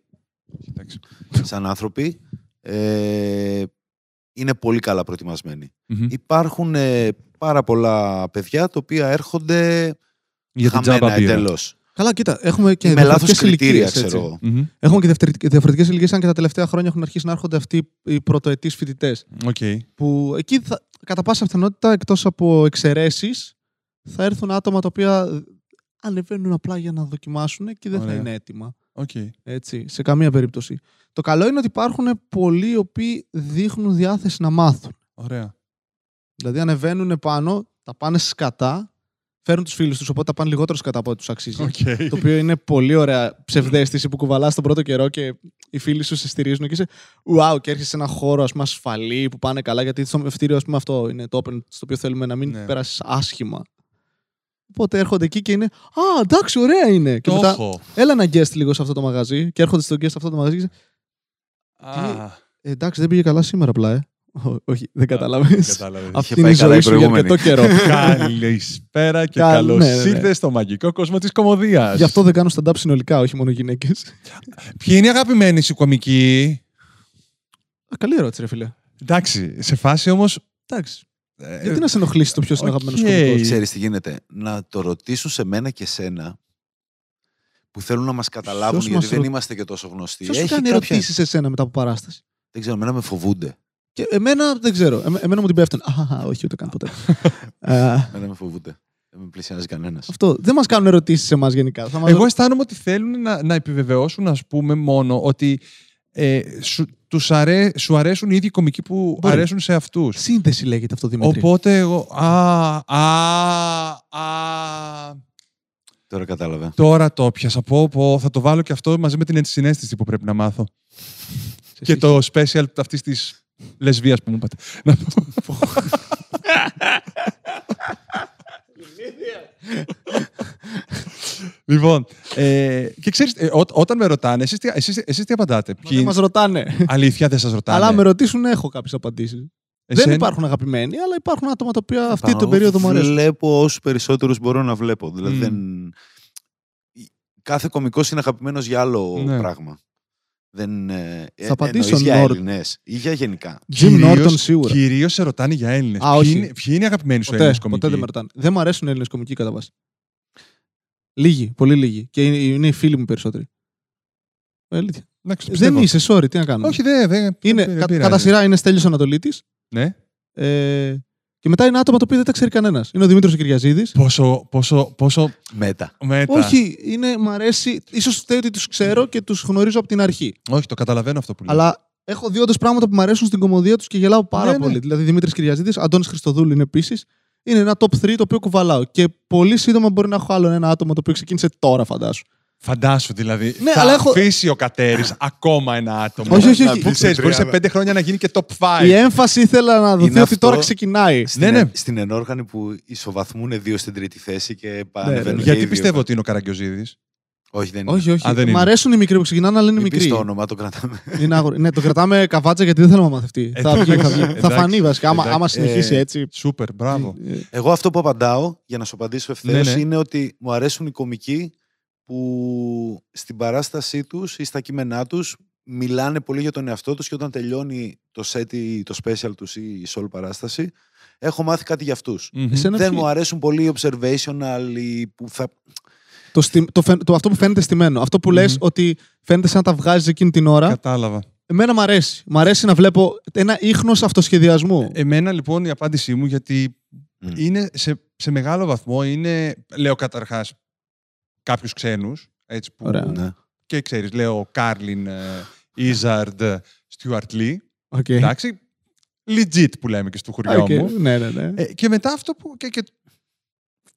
Speaker 3: κοιτάξτε.
Speaker 1: σαν άνθρωποι ε, είναι πολύ καλά προετοιμασμένοι.
Speaker 3: Μμμ.
Speaker 1: Υπάρχουν ε, πάρα πολλά παιδιά τα οποία έρχονται
Speaker 3: Για την
Speaker 1: χαμένα
Speaker 3: τζάμπα μπύρα.
Speaker 1: εντελώς.
Speaker 2: Καλά, κοίτα, έχουμε και
Speaker 1: με λάθος
Speaker 2: διαφορετικές
Speaker 1: κριτήρια,
Speaker 2: ηλικίες,
Speaker 1: ξέρω
Speaker 2: έτσι.
Speaker 1: εγώ.
Speaker 3: Μμμ.
Speaker 2: Έχουμε και διαφορετικές ηλικίες, αν και τα τελευταία χρόνια έχουν αρχίσει να έρχονται αυτοί οι πρωτοετής φοιτητές.
Speaker 3: Οκ.
Speaker 2: Που εκεί, θα, κατά πάσα πιθανότητα, εκτός από εξαιρέσεις, θα έρθουν άτομα τα οποία ανεβαίνουν απλά για να δοκιμάσουν και δεν θα
Speaker 3: Ωραία.
Speaker 2: είναι έτοιμα.
Speaker 3: Οκ.
Speaker 2: Έτσι, σε καμία περίπτωση. Το καλό είναι ότι υπάρχουν πολλοί οι οποίοι δείχνουν διάθεση να μάθουν.
Speaker 3: Ωραία.
Speaker 2: Δηλαδή ανεβαίνουν πάνω, τα πάνε σκατά, φέρνουν τους φίλους τους, οπότε τα πάνε λιγότερο σκατά από ό,τι τους αξίζει.
Speaker 3: Οκ.
Speaker 2: Το οποίο είναι πολύ ωραία ψευδαίσθηση που κουβαλάς τον πρώτο καιρό και οι φίλοι σου σε στηρίζουν και είσαι wow, και έρχεσαι σε ένα χώρο ας πούμε, ασφαλή που πάνε καλά. Γιατί στο φυτώριο ας πούμε, αυτό είναι το open στο οποίο θέλουμε να μην
Speaker 3: Ναι.
Speaker 2: περάσεις άσχημα. Οπότε έρχονται εκεί και είναι Α, εντάξει, ωραία είναι. Και
Speaker 3: Το
Speaker 2: μετά,
Speaker 3: έχω.
Speaker 2: έλα να guest λίγο σε αυτό το μαγαζί. Και έρχονται στο guest σε αυτό το μαγαζί και είσαι,
Speaker 3: Α,
Speaker 2: «Ε, εντάξει, δεν πήγε καλά σήμερα απλά, ε. Ό, (laughs) όχι, δεν κατάλαβε.
Speaker 3: κατάλαβες.
Speaker 2: Αυτή
Speaker 1: Είχε
Speaker 2: είναι η
Speaker 1: πάει καλά
Speaker 2: ζωή
Speaker 1: η
Speaker 2: σου για
Speaker 1: προηγούμενη.
Speaker 2: αρκετό καιρό. (laughs)
Speaker 3: Καλησπέρα και
Speaker 2: Καλ-
Speaker 3: καλώς
Speaker 2: ναι, ναι, ναι.
Speaker 3: ήρθες στο μαγικό κόσμο της κωμωδίας.
Speaker 2: Γι' αυτό δεν κάνω stand-up συνολικά, όχι μόνο γυναίκες.
Speaker 3: Ποιοι είναι οι αγαπημένοι σου κωμικοί;
Speaker 2: Καλή ερώτηση, ρε φίλε.
Speaker 3: Εντάξει, σε φάση όμως.
Speaker 2: Εντάξει. Γιατί να σε ενοχλήσει το ποιος είναι
Speaker 3: οκ.
Speaker 2: αγαπημένος κωμικό.
Speaker 1: Ξέρεις τι γίνεται. Να το ρωτήσουν σε μένα και σένα που θέλουν να μας καταλάβουν
Speaker 2: Ποιος
Speaker 1: γιατί
Speaker 2: μας
Speaker 1: δεν
Speaker 2: ρω-
Speaker 1: είμαστε και τόσο γνωστοί.
Speaker 2: Ποιος σου
Speaker 1: Έχει
Speaker 2: κάνει
Speaker 1: κάποια-
Speaker 2: ερωτήσεις σε σένα μετά από παράσταση;
Speaker 1: Δεν ξέρω, εμένα με φοβούνται.
Speaker 2: Και εμένα δεν ξέρω. Εμέ- εμένα μου την πέφτουν. Α, όχι, ούτε καν ποτέ. Α, (laughs)
Speaker 1: Εμένα με φοβούνται. Δεν με πλησιάζει κανένας.
Speaker 2: αυτό. Δεν μας κάνουν ερωτήσεις σε εμάς γενικά. Θα μας
Speaker 3: Εγώ αισθάνομαι ότι θέλουν να, να επιβεβαιώσουν, ας πούμε, μόνο ότι ε, σου, τους αρέ... σου αρέσουν οι ίδιοι κομικοί που αρέσουν σε αυτούς.
Speaker 2: Σύνθεση λέγεται αυτό, Δημήτρη.
Speaker 3: Οπότε εγώ... Α, α, α...
Speaker 1: Τώρα κατάλαβα.
Speaker 3: Τώρα το πιασα. Πω, πω, θα το βάλω και αυτό μαζί με την ενσυναίσθηση που πρέπει να μάθω. και το special αυτής της λεσβεία που μου είπατε. Να. (laughs) λοιπόν, ε, και ξέρεις, ε, ό- όταν με ρωτάνε, εσείς τι, εσείς, εσείς τι απαντάτε;
Speaker 2: Μα Δεν μας ρωτάνε.
Speaker 3: Αλήθεια δεν σας ρωτάνε.
Speaker 2: Αλλά αν με ρωτήσουν, έχω κάποιες απαντήσεις. Δεν
Speaker 3: Εσένα-
Speaker 2: υπάρχουν αγαπημένοι, αλλά υπάρχουν άτομα τα οποία αυτή
Speaker 1: Πάνω,
Speaker 2: την περίοδο μου αρέσουν.
Speaker 1: Βλέπω όσους περισσότερους μπορώ να βλέπω. Δηλαδή
Speaker 3: Μμ.
Speaker 1: δεν... Κάθε κωμικός είναι αγαπημένος για άλλο
Speaker 3: Ναι.
Speaker 1: πράγμα. Δεν, ε, ε,
Speaker 2: Θα απαντήσω
Speaker 1: εννοείς για
Speaker 2: Νόρ-
Speaker 1: Έλληνες ή για γενικά.
Speaker 2: Jim
Speaker 3: Κυρίως-
Speaker 2: Norton σίγουρα.
Speaker 3: Κυρίως σε ρωτάνε για Έλληνες.
Speaker 2: Α,
Speaker 3: ποιοι,
Speaker 2: όχι.
Speaker 3: είναι, ποιοι είναι οι αγαπημένοι σου
Speaker 2: Ποτέ,
Speaker 3: Έλληνες
Speaker 2: ποτέ
Speaker 3: κομικοί.
Speaker 2: δεν με ρωτάνε. Δεν μου αρέσουν οι Έλληνες κομικοί κατά βάση. Λίγοι, πολύ λίγοι. Και είναι, είναι οι φίλοι μου περισσότεροι. Ε, αλήθεια.
Speaker 3: Εντάξει, το
Speaker 2: Δεν
Speaker 3: πιστεύω.
Speaker 2: είσαι, sorry, τι να κάνω.
Speaker 3: Όχι, δεν. δεν
Speaker 2: είναι,
Speaker 3: δεν
Speaker 2: κα-
Speaker 3: πειράζει.
Speaker 2: κατά σειρά είναι Στέλιος Ανατολίτης.
Speaker 3: Ναι.
Speaker 2: Ε, και μετά είναι άτομα τα οποία δεν τα ξέρει κανένας. Είναι ο Δημήτρης Κυριαζίδης.
Speaker 3: Πόσο, πόσο, πόσο
Speaker 1: Μέτα.
Speaker 3: μετά.
Speaker 2: Όχι, είναι, μ' αρέσει. ίσως φταίει ότι τους ξέρω και τους γνωρίζω από την αρχή.
Speaker 3: Όχι, το καταλαβαίνω αυτό που λέω.
Speaker 2: Αλλά έχω δει όντως πράγματα που μου αρέσουν στην κομμωδία τους και γελάω πάρα
Speaker 3: Ναι, ναι.
Speaker 2: πολύ. Δηλαδή Δημήτρης Κυριαζίδης, Αντώνης Χριστοδούλου είναι επίσης. Είναι ένα top 3 το οποίο κουβαλάω. Και πολύ σύντομα μπορεί να έχω άλλο ένα άτομο το οποίο ξεκίνησε τώρα, φαντάσου.
Speaker 3: Φαντάσου δηλαδή.
Speaker 2: Ναι,
Speaker 3: θα
Speaker 2: αλλά έχω-
Speaker 3: αφήσει ο Κατέρης ακόμα ένα άτομο.
Speaker 2: Όχι, όχι,
Speaker 1: Να
Speaker 2: όχι.
Speaker 1: μπει
Speaker 3: Που ξέρεις,
Speaker 1: σε
Speaker 3: μπορεί σε
Speaker 1: τριάδα.
Speaker 3: πέντε χρόνια να γίνει και top 5.
Speaker 2: Η έμφαση ήθελα να δοθεί
Speaker 1: Είναι
Speaker 2: ότι
Speaker 1: αυτό-
Speaker 2: τώρα ξεκινάει.
Speaker 1: Στην,
Speaker 3: Ναι, ναι.
Speaker 1: ε- στην ενόργανη που ισοβαθμούν δύο στην τρίτη θέση και ανεβαίνουν και οι
Speaker 3: Γιατί
Speaker 1: δύο.
Speaker 3: πιστεύω ότι είναι ο Καραγκιόζη.
Speaker 1: Όχι, δεν είναι.
Speaker 2: Όχι, όχι.
Speaker 3: Α, δεν
Speaker 2: Μ'
Speaker 3: είναι.
Speaker 2: αρέσουν οι μικροί που ξεκινάνε, αλλά είναι
Speaker 1: Μην πεις
Speaker 2: μικροί.
Speaker 1: το όνομα, το κρατάμε.
Speaker 2: Είναι άγορο. ναι, το κρατάμε καβάτσα γιατί δεν θέλουμε να μαθευτεί.
Speaker 3: Ε,
Speaker 2: θα βγει, θα, βγει.
Speaker 3: εντάξει,
Speaker 2: θα φανεί βασικά. Άμα,
Speaker 3: εντάξει.
Speaker 2: άμα συνεχίσει
Speaker 1: Ε,
Speaker 2: έτσι.
Speaker 3: Σούπερ, μπράβο.
Speaker 2: ε,
Speaker 1: Εγώ αυτό που απαντάω, για να σου απαντήσω ευθέως,
Speaker 3: Ναι, ναι.
Speaker 1: είναι ότι μου αρέσουν οι κομικοί που στην παράστασή τους ή στα κείμενά τους μιλάνε πολύ για τον εαυτό τους και όταν τελειώνει το set ή το special τους ή η solo παράσταση, έχω μάθει κάτι για αυτούς.
Speaker 3: Μμμ.
Speaker 2: Εσένα
Speaker 1: Δεν
Speaker 2: ποιοι-
Speaker 1: μου αρέσουν πολύ οι observational ή που θα...
Speaker 2: το, στι- το, φαι- το, αυτό που φαίνεται στημένο. Αυτό που λες
Speaker 3: Μμμ.
Speaker 2: ότι φαίνεται σαν να τα βγάζεις εκείνη την ώρα.
Speaker 3: Κατάλαβα.
Speaker 2: Εμένα μου αρέσει. Μ' αρέσει να βλέπω ένα ίχνος αυτοσχεδιασμού.
Speaker 3: Εμένα λοιπόν η απάντησή μου, γιατί
Speaker 1: Μμ.
Speaker 3: είναι σε, σε μεγάλο βαθμό, είναι, λέω καταρχάς, κάποιους ξένους, έτσι που,
Speaker 2: Ωραία.
Speaker 1: Ναι.
Speaker 3: και ξέρεις, λέω Carlin, ε, Izzard, Stewart Lee,
Speaker 2: Ok.
Speaker 3: εντάξει, legit που λέμε και στο χωριό
Speaker 2: Οκ.
Speaker 3: μου.
Speaker 2: Ναι, ναι, ναι.
Speaker 3: Ε, και μετά αυτό που, και, και,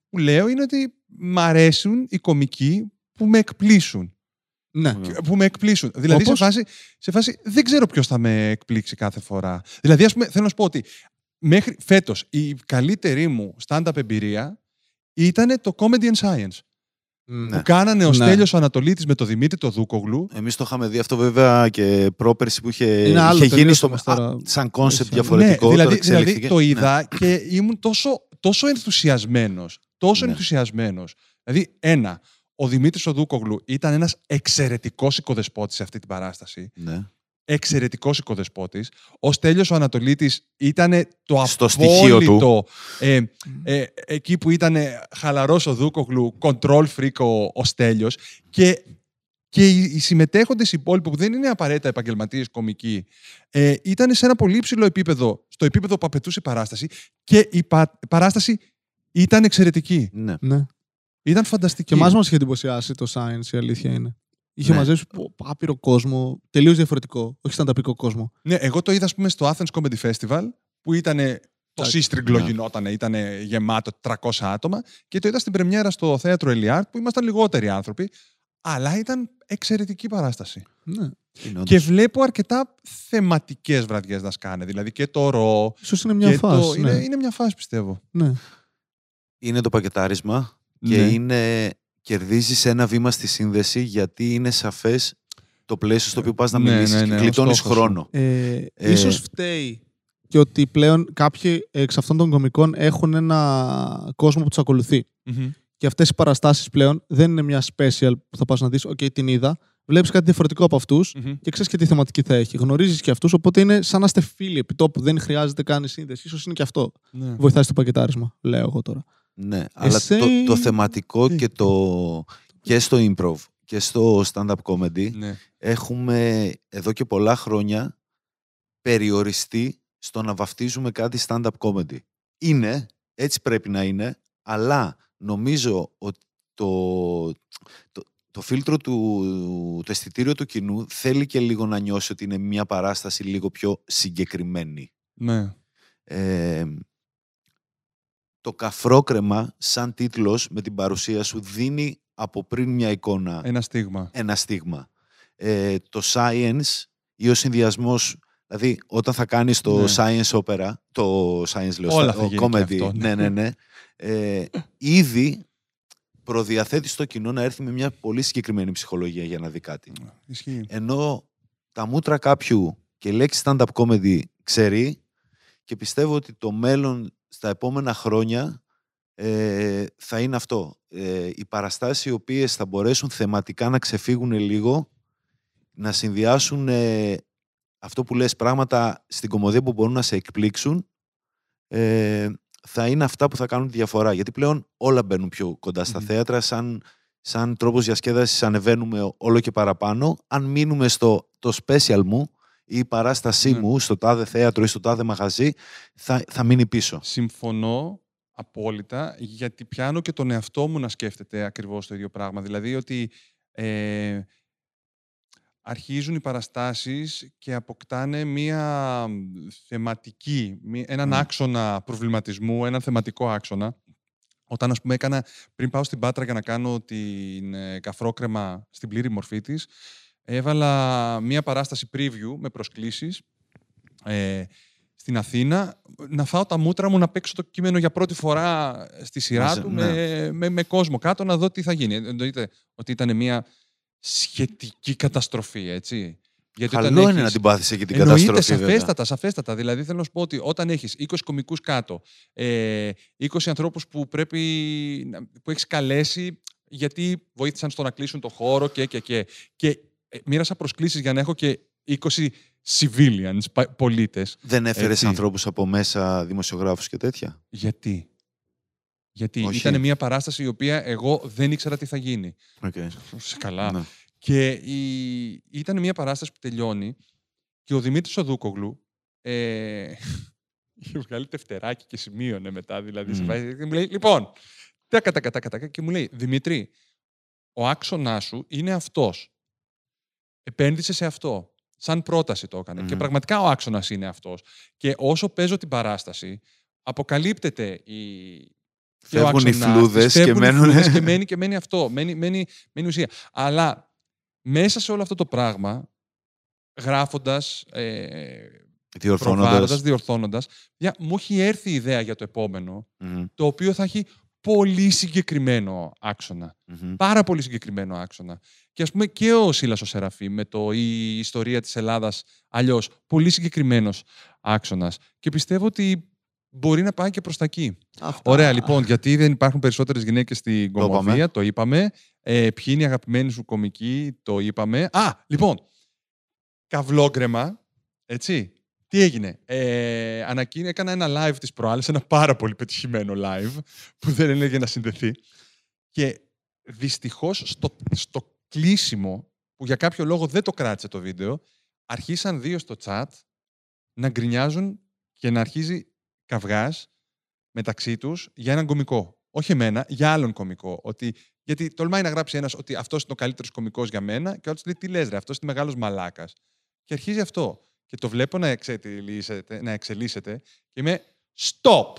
Speaker 3: που λέω είναι ότι μ' αρέσουν οι κωμικοί που με εκπλήσσουν.
Speaker 2: ναι.
Speaker 1: Ναι.
Speaker 3: Που με εκπλήσσουν. Δηλαδή σε
Speaker 2: Όπως;
Speaker 3: φάση, σε φάση δεν ξέρω ποιος θα με εκπλήξει κάθε φορά. Δηλαδή, ας πούμε, θέλω να σου πω ότι μέχρι φέτος η καλύτερη μου stand-up εμπειρία ήταν το Comedy and Science.
Speaker 1: Ναι.
Speaker 3: Που κάνανε ο
Speaker 2: Ναι.
Speaker 3: Στέλιος ο Ανατολίτης με το Δημήτρη το Δούκογλου.
Speaker 1: Εμείς το είχαμε δει αυτό βέβαια και πρόπερση που είχε,
Speaker 2: Είναι άλλο
Speaker 1: είχε γίνει
Speaker 2: τελείως
Speaker 1: στο,
Speaker 2: όμως τώρα.
Speaker 1: α, σαν concept
Speaker 2: Ναι,
Speaker 1: διαφορετικό.
Speaker 3: ναι, δηλαδή,
Speaker 1: τώρα
Speaker 3: δηλαδή
Speaker 1: εξελίχθηκε.
Speaker 3: το
Speaker 1: Ναι.
Speaker 3: είδα και ήμουν τόσο, τόσο ενθουσιασμένος. Τόσο
Speaker 1: Ναι.
Speaker 3: ενθουσιασμένος. Δηλαδή, ένα, ο Δημήτρης ο Δούκογλου ήταν ένας εξαιρετικός οικοδεσπότης σε αυτή την παράσταση.
Speaker 1: Ναι.
Speaker 3: εξαιρετικός οικοδεσπότης. Ο Στέλιος ο Ανατολίτης ήταν το
Speaker 1: Στο στοιχείο του.
Speaker 3: απόλυτο. Ε, ε, εκεί που ήταν χαλαρός ο Δούκογλου, control freak ο, ο Στέλιος. Και, και οι, οι συμμετέχοντες υπόλοιποι που δεν είναι απαραίτητα επαγγελματίες κομικοί, ε, ήταν σε ένα πολύ υψηλό επίπεδο, στο επίπεδο που απαιτούσε η παράσταση και η, πα- η παράσταση ήταν εξαιρετική.
Speaker 1: Ναι.
Speaker 2: ναι.
Speaker 3: Ήταν φανταστική.
Speaker 2: Και εμάς μας είχε εντυπωσιάσει το Science, η αλήθεια είναι. Είχε
Speaker 1: Ναι.
Speaker 2: μαζέψει πο- άπειρο κόσμο, τελείως διαφορετικό. Όχι σαν ταπικό κόσμο.
Speaker 3: Ναι, εγώ το είδα, ας πούμε, στο Athens Comedy Festival, που ήταν το
Speaker 2: Εντάξει,
Speaker 3: σύστριγγλο
Speaker 1: ναι.
Speaker 3: γινότανε, ήταν γεμάτο 300 άτομα και το είδα στην πρεμιέρα στο θέατρο Ελιάρτ, που ήμασταν λιγότεροι άνθρωποι, αλλά ήταν εξαιρετική παράσταση.
Speaker 2: Ναι.
Speaker 1: Είναι όντως.
Speaker 3: Και βλέπω αρκετά θεματικές βραδιές να σκάνε, δηλαδή και το ρο,
Speaker 2: Ίσως είναι μια
Speaker 3: και
Speaker 2: φάση.
Speaker 3: το...
Speaker 2: ναι.
Speaker 3: Είναι, είναι μια φάση, πιστεύω.
Speaker 2: ναι.
Speaker 1: Είναι το πακετάρισμα και
Speaker 3: Ναι.
Speaker 1: είναι, κερδίζεις ένα βήμα στη σύνδεση γιατί είναι σαφές το πλαίσιο στο οποίο πας να
Speaker 3: Ναι,
Speaker 1: μιλήσεις
Speaker 3: ναι,
Speaker 1: και
Speaker 3: ναι, ο
Speaker 1: γλιτώνεις
Speaker 3: στόχος σου.
Speaker 1: χρόνο.
Speaker 2: Ε,
Speaker 1: Ε,
Speaker 2: ίσως φταίει και ότι πλέον κάποιοι εξ αυτών των κομικών έχουν ένα κόσμο που τους ακολουθεί. Και αυτές οι παραστάσεις πλέον δεν είναι μια special που θα πας να δεις, OK, την είδα. Βλέπεις κάτι διαφορετικό από αυτούς
Speaker 3: Μμμ.
Speaker 2: και ξέρεις και τι θεματική θα έχει. Γνωρίζεις και αυτούς, οπότε είναι σαν να είστε φίλοι επί τόπου. Δεν χρειάζεται καν η σύνδεση. σω είναι και αυτό.
Speaker 3: Ναι.
Speaker 2: Βοηθάει στο πακετάρισμα, λέω εγώ τώρα.
Speaker 1: Ναι, αλλά
Speaker 2: Εσύ-
Speaker 1: το, το θεματικό
Speaker 2: Τι;
Speaker 1: και, το, και στο improv και στο stand-up comedy
Speaker 3: Ναι.
Speaker 1: έχουμε εδώ και πολλά χρόνια περιοριστεί στο να βαφτίζουμε κάτι stand-up comedy. Είναι, έτσι πρέπει να είναι, αλλά νομίζω ότι το, το, το φίλτρο του, το αισθητήριο του κοινού θέλει και λίγο να νιώσει ότι είναι μια παράσταση λίγο πιο συγκεκριμένη.
Speaker 3: ναι.
Speaker 1: Ε, το καφρόκρεμα σαν τίτλος με την παρουσία σου δίνει από πριν μια εικόνα
Speaker 3: Ένα στίγμα.
Speaker 1: ένα στίγμα. Ε, το science ή ο συνδυασμός. Δηλαδή, όταν θα κάνεις το
Speaker 3: Ναι.
Speaker 1: science opera, το science λέω,
Speaker 3: Όλα
Speaker 1: στα-
Speaker 3: θα
Speaker 1: ο
Speaker 3: γίνει και
Speaker 1: comedy,
Speaker 3: αυτό,
Speaker 1: ναι,
Speaker 3: ναι.
Speaker 1: ναι, ναι. Ε, ήδη προδιαθέτεις το κοινό να έρθει με μια πολύ συγκεκριμένη ψυχολογία για να δει κάτι.
Speaker 3: Ισχύει.
Speaker 1: Ενώ τα μούτρα κάποιου και η λέξη stand-up comedy ξέρει και πιστεύω ότι το μέλλον στα επόμενα χρόνια ε, θα είναι αυτό. Ε, οι παραστάσεις οι οποίες θα μπορέσουν θεματικά να ξεφύγουν λίγο, να συνδυάσουν ε, αυτό που λες πράγματα στην κομμωδία που μπορούν να σε εκπλήξουν, ε, θα είναι αυτά που θα κάνουν τη διαφορά. Γιατί πλέον όλα μπαίνουν πιο κοντά στα
Speaker 3: Μμμ.
Speaker 1: θέατρα, σαν, σαν τρόπος διασκέδασης ανεβαίνουμε όλο και παραπάνω. Αν μείνουμε στο το special μου ή η παράστασή
Speaker 3: Ναι.
Speaker 1: μου στο τάδε θέατρο ή στο τάδε μαγαζί, θα, θα μείνει πίσω.
Speaker 3: Συμφωνώ απόλυτα, γιατί πιάνω και τον εαυτό μου να σκέφτεται ακριβώς το ίδιο πράγμα. Δηλαδή ότι ε, αρχίζουν οι παραστάσεις και αποκτάνε μία θεματική, μία- έναν
Speaker 1: Μμ.
Speaker 3: άξονα προβληματισμού, έναν θεματικό άξονα. Όταν, ας πούμε, έκανα, πριν πάω στην Πάτρα για να κάνω την ε, καφρόκρεμα στην πλήρη μορφή της, έβαλα μία παράσταση preview με προσκλήσεις ε, στην Αθήνα να φάω τα μούτρα μου να παίξω το κείμενο για πρώτη φορά στη σειρά
Speaker 1: Μαζί,
Speaker 3: του
Speaker 1: ναι.
Speaker 3: με, με, με κόσμο κάτω να δω τι θα γίνει. Εννοείται ότι ήταν μια σχετική καταστροφή, έτσι. Γιατί όταν
Speaker 1: Καλό είναι
Speaker 3: έχεις-
Speaker 1: να την πάθεις εκεί την
Speaker 3: Εννοείται,
Speaker 1: καταστροφή. βέβαια.
Speaker 3: σαφέστατα, σαφέστατα. Δηλαδή θέλω να σου πω ότι όταν έχεις 20 κομικούς κάτω, ε, 20 ανθρώπους που πρέπει να- που έχεις καλέσει γιατί βοήθησαν στο να κλείσουν το χώρο και και και. Και ε, μοίρασα προσκλήσεις για να έχω και 20 civilians, πα- πολίτες.
Speaker 1: Δεν έφερες
Speaker 3: Έτσι.
Speaker 1: ανθρώπους από μέσα, δημοσιογράφους και τέτοια;
Speaker 3: Γιατί; Γιατί
Speaker 1: Όχι.
Speaker 3: ήταν μια παράσταση η οποία εγώ δεν ήξερα τι θα γίνει.
Speaker 1: Okay.
Speaker 3: Σε καλά.
Speaker 1: Ναι.
Speaker 3: Και η... ήταν μια παράσταση που τελειώνει και ο Δημήτρης Οδούκογλου ε... (laughs) είχε βγάλει τευτεράκι και σημείωνε μετά. Δηλαδή, σε
Speaker 1: Μμμ.
Speaker 3: βάζει- και μου λέει, λοιπόν, τάκα, τάκα, τάκα, τάκα, και μου λέει, Δημήτρη, ο άξονάς σου είναι αυτός. Επένδυσε σε αυτό. Σαν πρόταση το έκανε. Και
Speaker 1: Μμμ.
Speaker 3: πραγματικά ο άξονας είναι αυτός. Και όσο παίζω την παράσταση, αποκαλύπτεται η, και ο
Speaker 1: Φεύγουν οι
Speaker 3: άξονας
Speaker 1: φλούδες
Speaker 3: της,
Speaker 1: και
Speaker 3: φεύγουν οι
Speaker 1: μένουν-
Speaker 3: φλούδες και μένει, και μένει αυτό. Μένει, μένει, μένει ουσία. Αλλά μέσα σε όλο αυτό το πράγμα, γράφοντας, ε, προβάλλοντας,
Speaker 1: Διορθώνοντας.
Speaker 3: διορθώνοντας, για, μου έχει έρθει η ιδέα για το επόμενο, το οποίο θα έχει πολύ συγκεκριμένο άξονα. Πάρα πολύ συγκεκριμένο άξονα. Και ας πούμε και ο Σίλας ο Σεραφή με το «Η ιστορία της Ελλάδας αλλιώς». Πολύ συγκεκριμένος άξονας. Και πιστεύω ότι μπορεί να πάει και προς τα εκεί.
Speaker 2: Αυτά.
Speaker 3: Ωραία, λοιπόν, γιατί δεν υπάρχουν περισσότερες γυναίκες στην
Speaker 1: Το είπαμε.
Speaker 3: κομμωδία, το είπαμε. Ε, ποιοι είναι οι αγαπημένοι σου κομικοί, το είπαμε. Α, λοιπόν, καυλόγκρεμα, έτσι. Τι έγινε; Ε, ανακοίνω, έκανα ένα live της προάλλης, ένα πάρα πολύ πετυχημένο live, που δεν έλεγε να συνδεθεί. Και δυστυχώς στο, στο κλείσιμο, που για κάποιο λόγο δεν το κράτησε το βίντεο, αρχίσαν δύο στο chat να γκρινιάζουν και να αρχίζει καυγάς μεταξύ τους για έναν κομικό. Όχι εμένα, για άλλον κομικό. Ότι, γιατί τολμάει να γράψει ένας ότι αυτός είναι ο καλύτερος κομικός για μένα και ο άλλος λέει τι λες ρε, αυτός είναι μεγάλος μαλάκας. Και αρχίζει αυτό. Και το βλέπω να, εξελίσσεται, να εξελίσσεται και είμαι stop!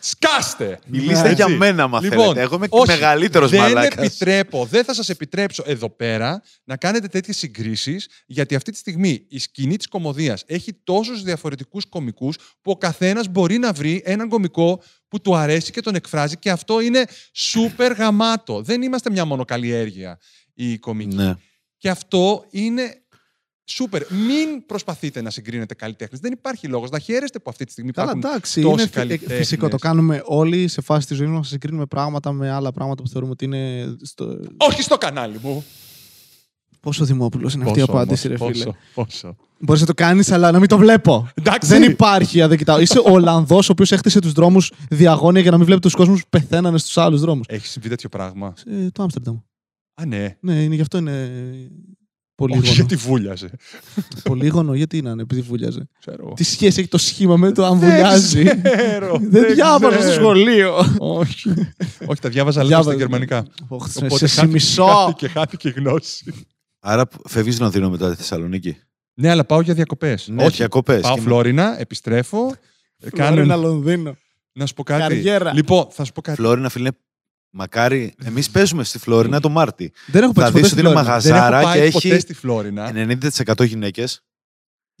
Speaker 3: Σκάστε!
Speaker 1: Μιλήστε
Speaker 3: Έτσι.
Speaker 1: για μένα, μα
Speaker 3: Λοιπόν,
Speaker 1: θέλετε. Εγώ είμαι
Speaker 3: όχι,
Speaker 1: μεγαλύτερος
Speaker 3: δεν
Speaker 1: μαλάκας.
Speaker 3: επιτρέπω, δεν θα σας επιτρέψω εδώ πέρα να κάνετε τέτοιες συγκρίσεις, γιατί αυτή τη στιγμή η σκηνή της κομμωδίας έχει τόσους διαφορετικούς κομικούς που ο καθένας μπορεί να βρει έναν κομικό που του αρέσει και τον εκφράζει και αυτό είναι σούπερ γαμάτο. Δεν είμαστε μια μονοκαλλιέργεια οι κομικοί.
Speaker 1: Ναι.
Speaker 3: Και αυτό είναι σούπερ. Μην προσπαθείτε να συγκρίνετε καλλιτέχνες. Δεν υπάρχει λόγος. Να χαίρεστε που αυτή τη στιγμή
Speaker 2: Καλά,
Speaker 3: υπάρχουν
Speaker 2: εντάξει.
Speaker 3: τόσοι
Speaker 2: Είναι φυ- ε,
Speaker 3: καλλιτέχνες.
Speaker 2: φυσικό. Το κάνουμε όλοι σε φάση της ζωής μας να συγκρίνουμε πράγματα με άλλα πράγματα που θεωρούμε ότι είναι. Στο...
Speaker 3: Όχι στο κανάλι μου.
Speaker 2: Πόσο δημόπουλος είναι αυτή η
Speaker 3: Πόσο
Speaker 2: απάντηση, ρε
Speaker 3: όμως,
Speaker 2: φίλε;
Speaker 3: Πόσο, πόσο.
Speaker 2: Μπορείς να το κάνεις, αλλά να μην το βλέπω.
Speaker 3: Εντάξει.
Speaker 2: Δεν υπάρχει, αν δεν κοιτάω. Είσαι ο Ολλανδός ο οποίος έχτισε τους δρόμους διαγώνια για να μην βλέπει τους κόσμους που πεθαίνανε στους άλλους δρόμους.
Speaker 3: Έχεις συμβεί τέτοιο πράγμα.
Speaker 2: Ε, το Άμστερνταμ.
Speaker 3: Α, ναι.
Speaker 2: Ναι, είναι, γι' αυτό είναι.
Speaker 3: Όχι
Speaker 2: Πολύγωνο.
Speaker 3: γιατί βούλιαζε.
Speaker 2: Πολύγωνο, γιατί είναι, επειδή βούλιαζε.
Speaker 3: Ξέρω.
Speaker 2: Τι σχέση έχει το σχήμα με το αν
Speaker 3: Δεν
Speaker 2: βουλιάζει;
Speaker 3: ξέρω, (laughs)
Speaker 2: Δεν διάβαζα στο
Speaker 3: ξέρω.
Speaker 2: σχολείο.
Speaker 3: Όχι. Όχι, τα διάβαζα λίγο
Speaker 2: Διάβαζα.
Speaker 3: στα γερμανικά.
Speaker 2: Οχ, σε-
Speaker 3: Οπότε
Speaker 2: Σε
Speaker 3: χάθηκε-
Speaker 2: μισό.
Speaker 3: χάθηκε- Χάθηκε γνώση.
Speaker 1: Άρα φεύγεις Λονδίνο μετά τη Θεσσαλονίκη.
Speaker 3: Ναι, αλλά πάω για διακοπές.
Speaker 1: Ναι, διακοπές.
Speaker 3: Πάω
Speaker 1: Και-
Speaker 3: Φλόρινα, επιστρέφω. Κάνω
Speaker 2: Φλόρινα,
Speaker 3: ένα-
Speaker 2: Λονδίνο.
Speaker 3: Να σου πω κάτι.
Speaker 2: Καριέρα.
Speaker 3: Λοιπόν, θα σου πω κάτι.
Speaker 1: Φλόρινα, φίλε. Μακάρι. Εμείς παίζουμε στη Φλόρινα το Μάρτι.
Speaker 2: Δεν έχω
Speaker 1: Θα
Speaker 2: παίξει
Speaker 1: δεις
Speaker 2: ποτέ
Speaker 1: ότι είναι
Speaker 2: στη Φλόρινα.
Speaker 1: μαγαζάρα
Speaker 3: Δεν έχω πάει
Speaker 1: και
Speaker 3: ποτέ
Speaker 1: έχει
Speaker 3: στη Φλόρινα.
Speaker 1: 90% γυναίκες.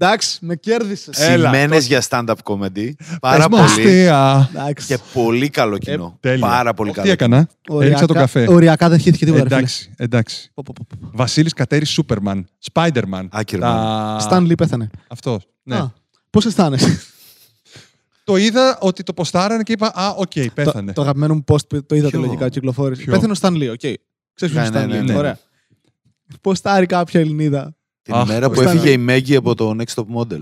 Speaker 2: Εντάξει, με κέρδισες.
Speaker 3: Έλα,
Speaker 1: Σημαίνες για stand-up comedy. Πάρα
Speaker 3: Πες μου
Speaker 1: πολύ.
Speaker 3: αστεία.
Speaker 2: Εντάξει.
Speaker 1: Και πολύ καλό κοινό.
Speaker 3: Τέλεια.
Speaker 1: Πάρα πολύ
Speaker 3: Τι
Speaker 1: καλό.
Speaker 3: έκανα; Έριξα τον καφέ.
Speaker 2: Οριακά δεν χύθηκε τίποτα. ρε φίλε.
Speaker 3: Εντάξει, εντάξει.
Speaker 2: Πω, πω, πω, πω.
Speaker 3: Βασίλης Κατέρης Σούπερμαν. Spider-Man.
Speaker 1: Άκυρο.
Speaker 3: Τα...
Speaker 2: Stan Lee πέθανε.
Speaker 3: Αυτός. Ναι.
Speaker 2: Α, Πώς αισθάνεσαι;
Speaker 3: Το είδα ότι το ποστάρανε και είπα Α, οκ,
Speaker 2: το,
Speaker 3: πέθανε.
Speaker 2: το αγαπημένο μου post που το είδατε
Speaker 1: Ποιο;
Speaker 2: λογικά κυκλοφόρησε.
Speaker 3: Ποιο;
Speaker 2: Πέθανε ο Stan Lee, ok. Ξέρεις ποιος
Speaker 1: Ναι,
Speaker 2: είναι ο
Speaker 1: ναι,
Speaker 2: Stan
Speaker 1: ναι,
Speaker 2: Lee.
Speaker 1: ναι.
Speaker 2: Ωραία. Ποστάρει κάποια Ελληνίδα.
Speaker 1: Την
Speaker 3: Αχ,
Speaker 1: ημέρα που
Speaker 2: πώς ήταν.
Speaker 1: έφυγε η Μέγκη από το Next Top Model.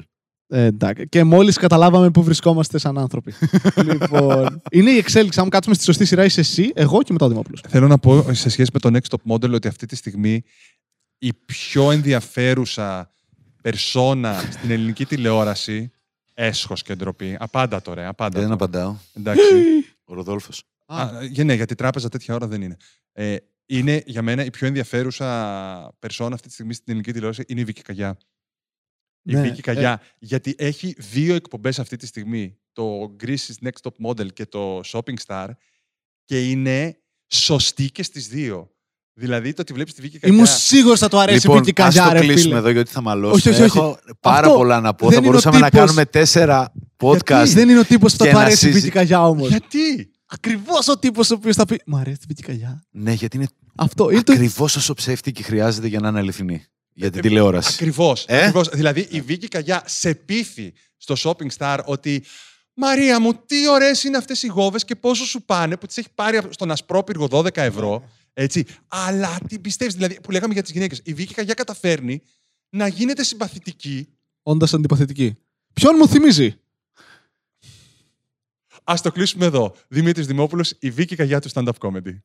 Speaker 2: Ε, εντάξει. Και μόλις καταλάβαμε πού βρισκόμαστε σαν άνθρωποι. (laughs) λοιπόν, είναι η εξέλιξη. Αν κάτσουμε στη σωστή σειρά, είσαι εσύ, εγώ και μετά ο Δημόπουλος.
Speaker 3: Θέλω να πω σε σχέση με το Next Top Model ότι αυτή τη στιγμή η πιο ενδιαφέρουσα περσόνα στην ελληνική τηλεόραση έσχος και ντροπή. Απάντα ρε, απάντα.
Speaker 1: Δεν απαντάω.
Speaker 3: Εντάξει.
Speaker 1: Ο Ροδόλφος.
Speaker 3: Α, για ναι, γιατί τράπεζα τέτοια ώρα δεν είναι. Ε, είναι για μένα η πιο ενδιαφέρουσα περσόνα αυτή τη στιγμή στην ελληνική τηλεόραση είναι η Βίκη Καγιά. Η
Speaker 2: Ναι,
Speaker 3: Βίκη Καγιά, γιατί έχει δύο εκπομπές αυτή τη στιγμή. Το Greece's Next Top Model και το Shopping Star και είναι σωστή και στις δύο. Δηλαδή το ότι βλέπεις τη Βίκη Καγιά...
Speaker 2: Ήμουν σίγουρος θα του αρέσει
Speaker 1: Λοιπόν,
Speaker 2: η Βίκη
Speaker 1: ας
Speaker 2: Καγιά,
Speaker 1: το
Speaker 2: ρε
Speaker 1: κλείσουμε
Speaker 2: φίλε.
Speaker 1: εδώ γιατί θα μαλώσουμε.
Speaker 2: Όχι, όχι, όχι.
Speaker 1: Έχω πάρα
Speaker 2: Αυτό
Speaker 1: πολλά να πω.
Speaker 2: δεν
Speaker 1: Θα
Speaker 2: είναι ο
Speaker 1: μπορούσαμε να
Speaker 2: τύπος.
Speaker 1: κάνουμε τέσσερα podcast.
Speaker 2: Δεν είναι ο τύπος που θα
Speaker 1: και
Speaker 2: του
Speaker 1: να
Speaker 2: αρέσει η
Speaker 1: συζη-
Speaker 2: Βίκη Καγιά όμως;
Speaker 3: Γιατί;
Speaker 2: Ακριβώς ο τύπος ο οποίος θα πει Μ' αρέσει η Βίκη Καγιά.
Speaker 1: Ναι, γιατί είναι
Speaker 2: Αυτό είναι το.
Speaker 1: ακριβώς όσο ψεύτικη χρειάζεται για να είναι αληθινή. Για την τηλεόραση.
Speaker 3: Ακριβώς.
Speaker 1: Ε;
Speaker 3: ακριβώς. Δηλαδή η Βίκη Καγιά σε πείθει στο Shopping Star ότι Μαρία μου, τι ωραίες είναι αυτές οι γόβες και πόσο σου πάνε που τις έχει πάρει στον ασπρόπυργο 12 ευρώ. Έτσι. Αλλά την πιστεύεις, δηλαδή που λέγαμε για τις γυναίκες. Η Βίκη Καγιά καταφέρνει να γίνεται συμπαθητική.
Speaker 2: Όντας αντιπαθητική. Ποιον μου θυμίζει;
Speaker 3: Ας το κλείσουμε εδώ. Δημήτρης Δημόπουλος, η Βίκη Καγιά του stand-up comedy.